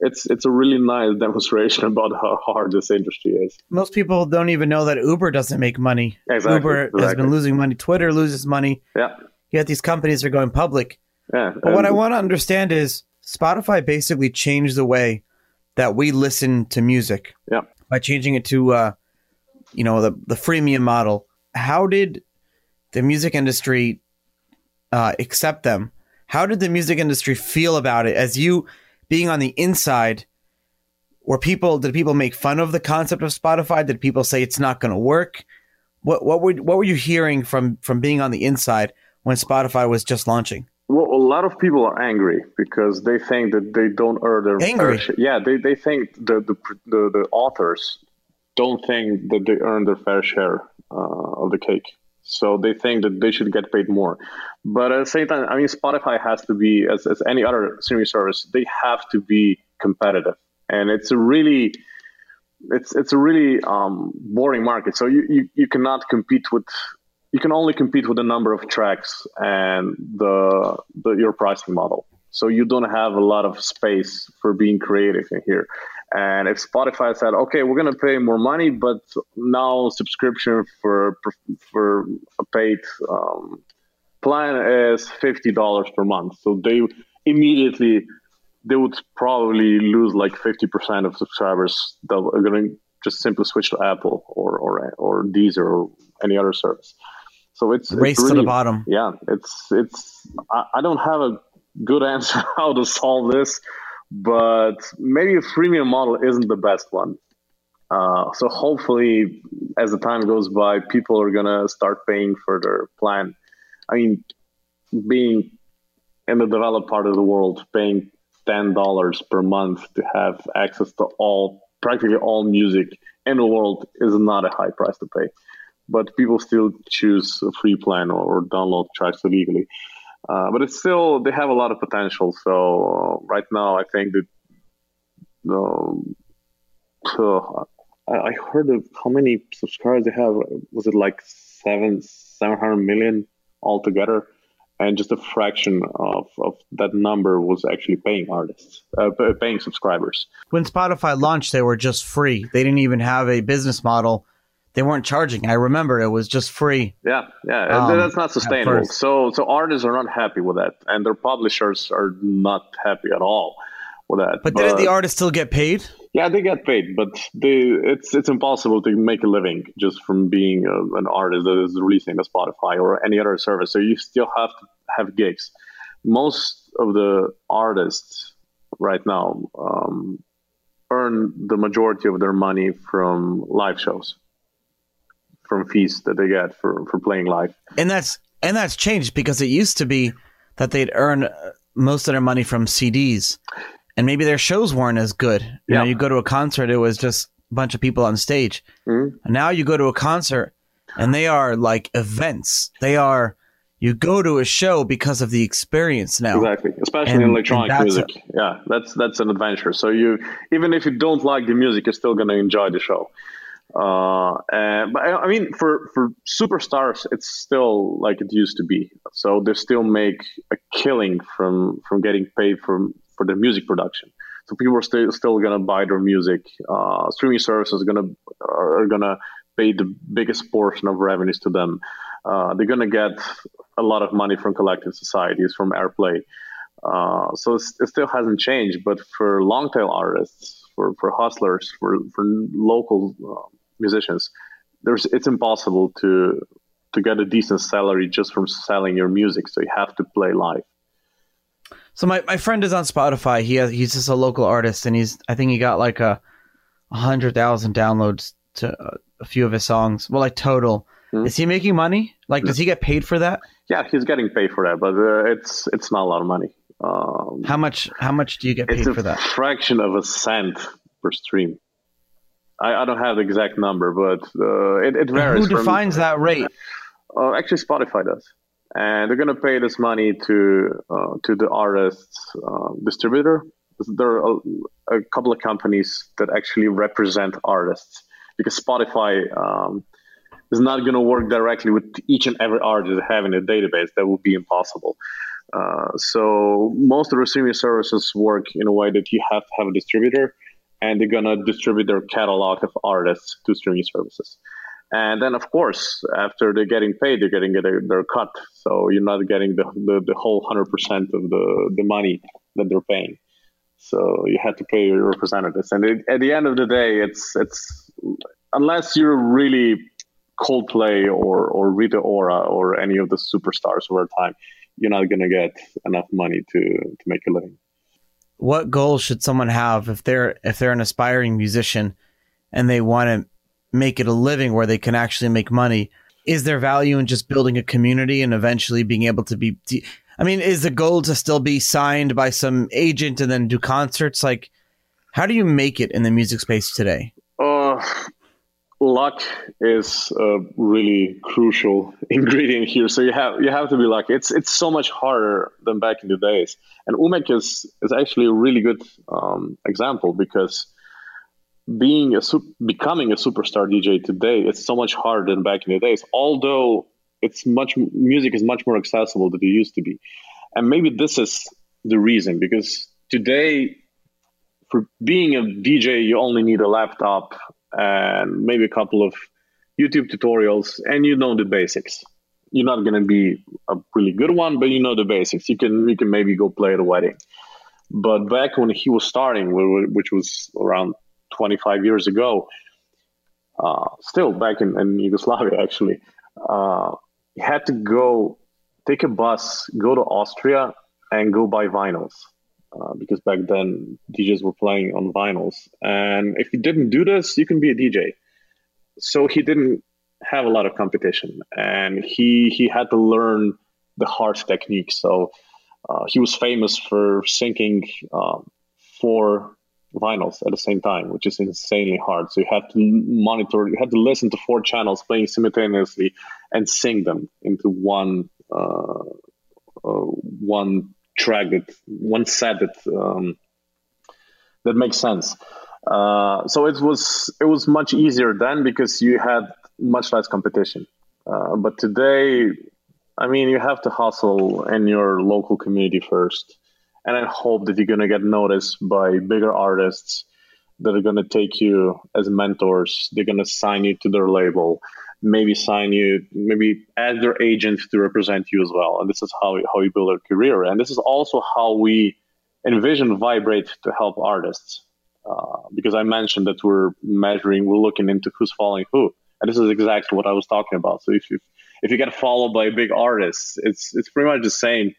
Speaker 2: it's it's a really nice demonstration about how hard this industry is.
Speaker 1: Most people don't even know that Uber doesn't make money.
Speaker 2: Exactly,
Speaker 1: Uber
Speaker 2: exactly.
Speaker 1: has been losing money. Twitter loses money.
Speaker 2: Yeah.
Speaker 1: Yet these companies are going public.
Speaker 2: Yeah.
Speaker 1: But what I want to understand is Spotify basically changed the way that we listen to music.
Speaker 2: Yeah.
Speaker 1: By changing it to uh, you know, the the freemium model how did the music industry uh, accept them? How did the music industry feel about it as you being on the inside? Were people did people make fun of the concept of Spotify? Did people say it's not going to work? What what were what were you hearing from from being on the inside when Spotify was just launching?
Speaker 2: Well, a lot of people are angry because they think that they don't earn their
Speaker 1: angry.
Speaker 2: Fair yeah, they, they think the, the the the authors don't think that they earn their fair share uh, of the cake. So they think that they should get paid more. But at the same time, I mean, Spotify has to be, as, as any other streaming service, they have to be competitive. And it's a really, it's it's a really um, boring market. So you, you, you cannot compete with, you can only compete with the number of tracks and the, the your pricing model. So you don't have a lot of space for being creative in here. And if Spotify said, okay, we're to pay more money, but now subscription for for a paid um, plan is fifty dollars per month, so they immediately they would probably lose like fifty percent of subscribers that are going to just simply switch to Apple or or or Deezer or any other service. So it's
Speaker 1: race
Speaker 2: it's really,
Speaker 1: to the bottom.
Speaker 2: Yeah, it's it's. I, I don't have a good answer how to solve this but maybe a freemium model isn't the best one. Uh, so hopefully, as the time goes by, people are gonna start paying for their plan. I mean, being in the developed part of the world, paying ten dollars per month to have access to all practically all music in the world is not a high price to pay. But people still choose a free plan or, or download tracks illegally. Uh, but it's still they have a lot of potential. So uh, right now, I think that um, uh, I heard of how many subscribers they have. Was it like seven seven hundred million altogether? And just a fraction of, of that number was actually paying artists, uh, paying subscribers.
Speaker 1: When Spotify launched, they were just free. They didn't even have a business model they weren't charging. I remember it was just free.
Speaker 2: Yeah, yeah, um, that's not sustainable. So, so artists are not happy with that, and their publishers are not happy at all with that.
Speaker 1: But, but didn't the artists still get paid?
Speaker 2: Yeah, they get paid, but they it's it's impossible to make a living just from being a, an artist that is releasing a Spotify or any other service. So you still have to have gigs. Most of the artists right now um, earn the majority of their money from live shows, from fees that they get for for playing live.
Speaker 1: And that's and that's changed because it used to be that they'd earn uh, most of their money from CDs and maybe their shows weren't as good. You yeah. know, you go to a concert, it was just a bunch of people on stage. Mm-hmm. And now you go to a concert, and they are like events. They are you go to a show because of the experience now.
Speaker 2: Exactly, especially and, in electronic music. A, yeah, that's that's an adventure. So you even if you don't like the music, you're still gonna enjoy the show. Uh, and, but I mean, for for superstars, it's still like it used to be. So they still make a killing from from getting paid from for the music production. So people are still still gonna buy their music. Uh, streaming services are gonna are gonna pay the biggest portion of revenues to them. Uh, they're gonna get a lot of money from collective societies, from airplay. Uh, so it still hasn't changed. But for long tail artists, for for hustlers, for for local uh, musicians, there's it's impossible to to get a decent salary just from selling your music. So you have to play live.
Speaker 1: So my, my friend is on Spotify. He has, he's just a local artist, and he's I think he got like a, a hundred thousand downloads to a few of his songs. Well, like total. Mm-hmm. Is he making money? Like, does he get paid for that?
Speaker 2: Yeah, he's getting paid for that, but uh, it's it's not a lot of money.
Speaker 1: Um, how much? How much do you get paid for that?
Speaker 2: Fraction of a cent per stream. I, I don't have the exact number, but uh, it, it varies.
Speaker 1: who defines from, that rate?
Speaker 2: Uh, actually, Spotify does and they're going to pay this money to uh, to the artist's uh, distributor. There are a, a, couple of companies that actually represent artists because Spotify um, is not going to work directly with each and every artist having a database. That would be impossible. Uh, so most of the streaming services work in a way that you have to have a distributor, and they're going to distribute their catalog of artists to streaming services. And then, of course, after they're getting paid, they're getting their, their cut. So you're not getting the, the, the whole 100% of the, the money that they're paying. So you have to pay your representatives. And it, at the end of the day, it's it's unless you're really Coldplay or, or Rita Ora or any of the superstars of our time, you're not going to get enough money to, to make a living.
Speaker 1: What goals should someone have if they're if they're an aspiring musician and they want to make it a living where they can actually make money. Is there value in just building a community and eventually being able to be? I mean, is the goal to still be signed by some agent and then do concerts? Like, how do you make it in the music space today?
Speaker 2: Uh, luck is a really crucial ingredient here. So you have you have to be lucky. It's it's so much harder than back in the days. And Umek is is actually a really good um, example because being a becoming a superstar DJ today it's so much harder than back in the days. Although it's much music is much more accessible than it used to be, and maybe this is the reason because today for being a DJ you only need a laptop and maybe a couple of YouTube tutorials and you know the basics. You're not going to be a really good one, but you know the basics. You can you can maybe go play at a wedding. But back when he was starting, which was around 25 years ago, uh, still back in, in Yugoslavia, actually, uh, had to go take a bus, go to Austria, and go buy vinyls. Uh, because back then DJs were playing on vinyls, and if you didn't do this, you can be a DJ. So he didn't have a lot of competition, and he he had to learn the hard technique. So uh, he was famous for syncing um, four vinyls at the same time, which is insanely hard. So you have to monitor, you have to listen to four channels playing simultaneously and sing them into one uh, uh, one track that one set that um, that makes sense. Uh, so it was it was much easier then because you had much less competition. Uh, but today, I mean, you have to hustle in your local community first and I hope that you're going to get noticed by bigger artists that are going to take you as mentors. They're going to sign you to their label, maybe sign you, maybe as their agent to represent you as well. And this is how how you build a career. And this is also how we envision Viberate to help artists. uh, because I mentioned that we're measuring, we're looking into who's following who, and this is exactly what I was talking about. So if you if you get followed by a big artist, it's it's pretty much the same.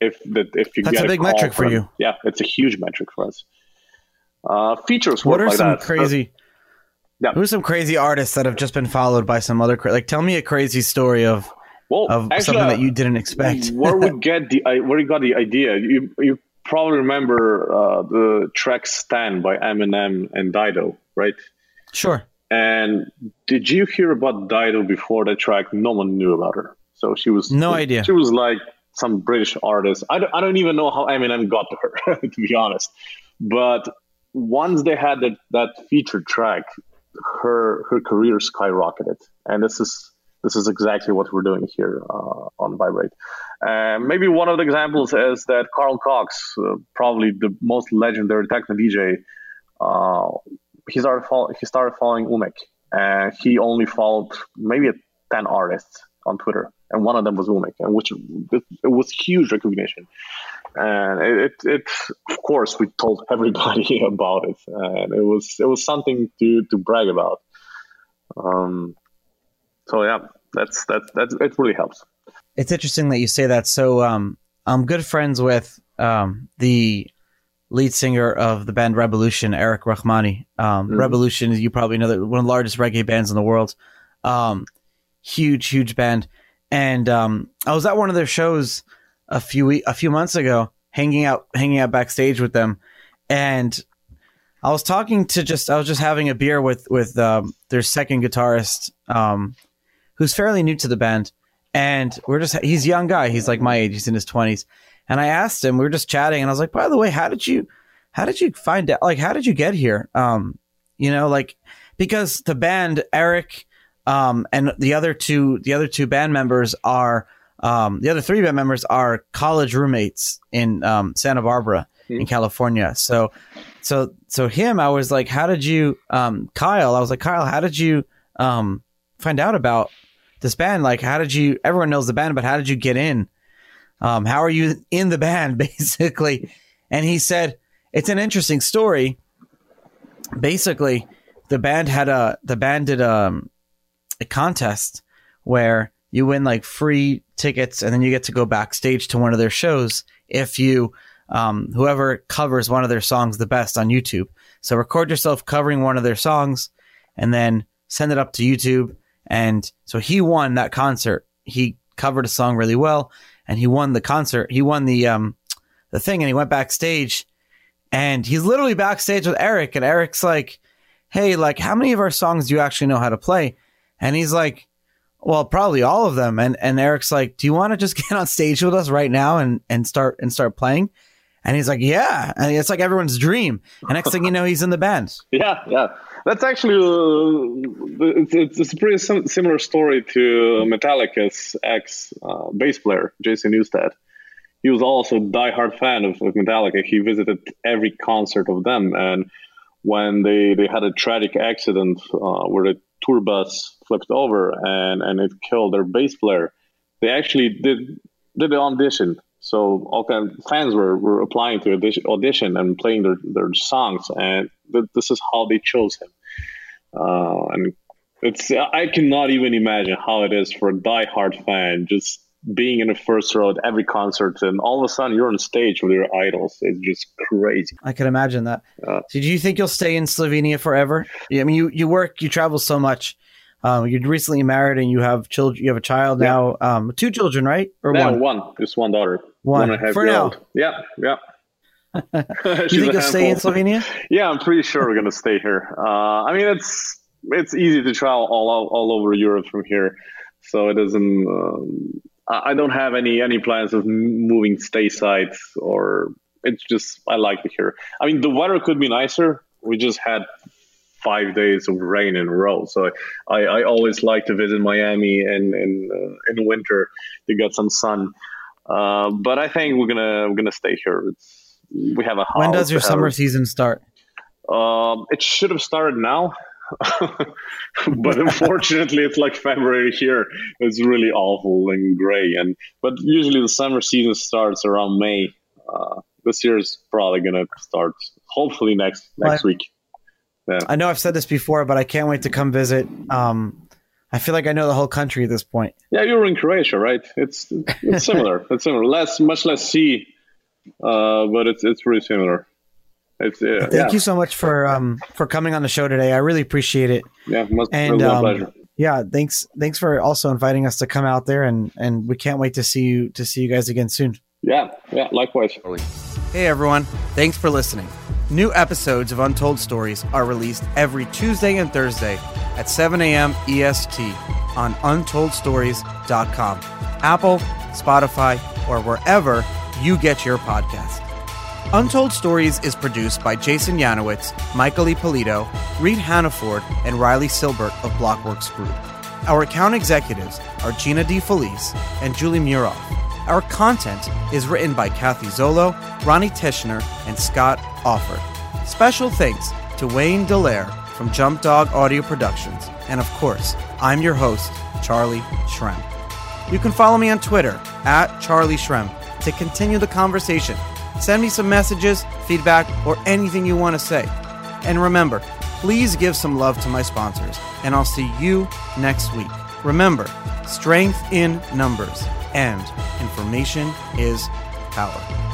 Speaker 2: If that if you
Speaker 1: that's a big metric for you.
Speaker 2: Yeah, it's a huge metric for us. Uh, features.
Speaker 1: What are
Speaker 2: like
Speaker 1: some
Speaker 2: that.
Speaker 1: crazy?
Speaker 2: Yeah.
Speaker 1: Who are some crazy artists that have just been followed by some other? cra- Like, tell me a crazy story of
Speaker 2: well,
Speaker 1: of
Speaker 2: actually,
Speaker 1: something
Speaker 2: uh,
Speaker 1: that you didn't expect.
Speaker 2: where we get the I- where you got the idea? You you probably remember uh, the track "Stan" by Eminem and Dido, right?
Speaker 1: sure.
Speaker 2: And did you hear about Dido before that track? No one knew about her. So she was
Speaker 1: No idea.
Speaker 2: She was like some British artist. I don't, I don't even know how Eminem got to her, to be honest. But once they had that, that featured track, her her career skyrocketed, and this is this is exactly what we're doing here uh, on Viberate. Uh, maybe one of the examples is that Carl Cox, uh, probably the most legendary techno DJ, uh, he started follow- he started following Umek, and he only followed maybe ten artists on Twitter, and one of them was Umek, and which it, it was huge recognition. And it, it, of course, we told everybody about it, and it was it was something to to brag about. Um, so yeah, that's that's that's it. Really helps.
Speaker 1: It's interesting that you say that. So, um, I'm good friends with um, the lead singer of the band Rebelution, Eric Rachmany. Um,
Speaker 2: Mhm.
Speaker 1: Rebelution, you probably know, that one of the largest reggae bands in the world. Um, huge, huge band. And um, I was at one of their shows a few a few months ago, hanging out hanging out backstage with them, and I was talking to just I was just having a beer with with um, their second guitarist, um, who's fairly new to the band, and we're just he's a young guy, he's like my age, he's in his twenties, and I asked him, we were just chatting, and I was like, by the way, how did you how did you find out like how did you get here? Um, you know, like because the band Eric um, and the other two the other two band members are um, the other three band members are college roommates in um, Santa Barbara in California. So so so him I was like how did you um, Kyle I was like Kyle how did you um, find out about this band? Like how did you everyone knows the band but how did you get in? Um, how are you in the band basically? And he said it's an interesting story. Basically the band had a the band did um a contest where you win like free tickets and then you get to go backstage to one of their shows if you um, whoever covers one of their songs the best on YouTube. So record yourself covering one of their songs and then send it up to YouTube. And so he won that concert. He covered a song really well and he won the concert. He won the um the thing and he went backstage and he's literally backstage with Eric and Eric's like, "Hey, like how many of our songs do you actually know how to play?" And he's like, "Well, probably all of them." And and Eric's like, "Do you want to just get on stage with us right now and and start and start playing?" And he's like, "Yeah." And it's like everyone's dream. And next thing you know, he's in the band.
Speaker 2: Yeah, yeah. That's actually uh, it's, it's a pretty sim- similar story to Metallica's ex uh, bass player Jason Newsted. He was also a diehard fan of, of Metallica. He visited every concert of them, and when they, they had a tragic accident uh, where the tour bus flipped over and, and it killed their bass player, they actually did did the audition. So all kind of fans were, were applying to audition, audition and playing their, their songs, and th- this is how they chose him. Uh, and it's I cannot even imagine how it is for a diehard fan just being in the first row at every concert, and all of a sudden you're on stage with your idols. It's just crazy.
Speaker 1: I can imagine that.
Speaker 2: Uh,
Speaker 1: so do you think you'll stay in Slovenia forever? I mean, you, you work, you travel so much. Um, you're recently married and you have children. You have a child
Speaker 2: Yeah.
Speaker 1: now. Um, two children, right? Or
Speaker 2: no,
Speaker 1: one?
Speaker 2: one, just one daughter,
Speaker 1: One. For now.
Speaker 2: old. Yeah, yeah.
Speaker 1: You think you'll stay in. Slovenia?
Speaker 2: Yeah, I'm pretty sure we're gonna stay here. Uh, I mean, it's it's easy to travel all all, all over Europe from here, so it doesn't. Um, I don't have any any plans of moving stay sites or it's just I like it here. I mean, the weather could be nicer. We just had five days of rain in a row, so I, I always like to visit Miami in in uh, in winter to get some sun. Uh, but I think we're gonna we're gonna stay here. It's, we have a house.
Speaker 1: When does your summer season start?
Speaker 2: um, it should have started now, but unfortunately, it's like February here. It's really awful and gray. And but usually the summer season starts around May. Uh, this year is probably gonna start hopefully next next week. Yeah.
Speaker 1: I know I've said this before, but I can't wait to come visit. Um, I feel like I know the whole country at this point.
Speaker 2: Yeah, you're in Croatia, right? It's it's similar. it's similar. Less, much less sea, uh, but it's it's pretty similar. It's uh,
Speaker 1: Thank
Speaker 2: yeah,
Speaker 1: you so much for um, for coming on the show today. I really appreciate it.
Speaker 2: yeah, must,
Speaker 1: And
Speaker 2: it was my
Speaker 1: um,
Speaker 2: pleasure.
Speaker 1: yeah, thanks thanks for also inviting us to come out there, and and we can't wait to see you to see you guys again soon.
Speaker 2: Yeah, yeah, likewise.
Speaker 1: Hey everyone, thanks for listening. New episodes of Untold Stories are released every Tuesday and Thursday at 7 a.m. EST on untoldstories.com, Apple, Spotify, or wherever you get your podcast. Untold Stories is produced by Jason Yanowitz, Michael Ippolito, Reed Hannaford, and Riley Silbert of Blockworks Group. Our account executives are Gina DeFelice and Julie Muroff. Our content is written by Kathy Zolo, Ronnie Tishner, and Scott Offord. Special thanks to Wayne Delaire from Jump Dog Audio Productions. And of course, I'm your host, Charlie Shrem. You can follow me on Twitter at Charlie Shrem to continue the conversation. Send me some messages, feedback, or anything you want to say. And remember, please give some love to my sponsors, and I'll see you next week. Remember, strength in numbers and information is power.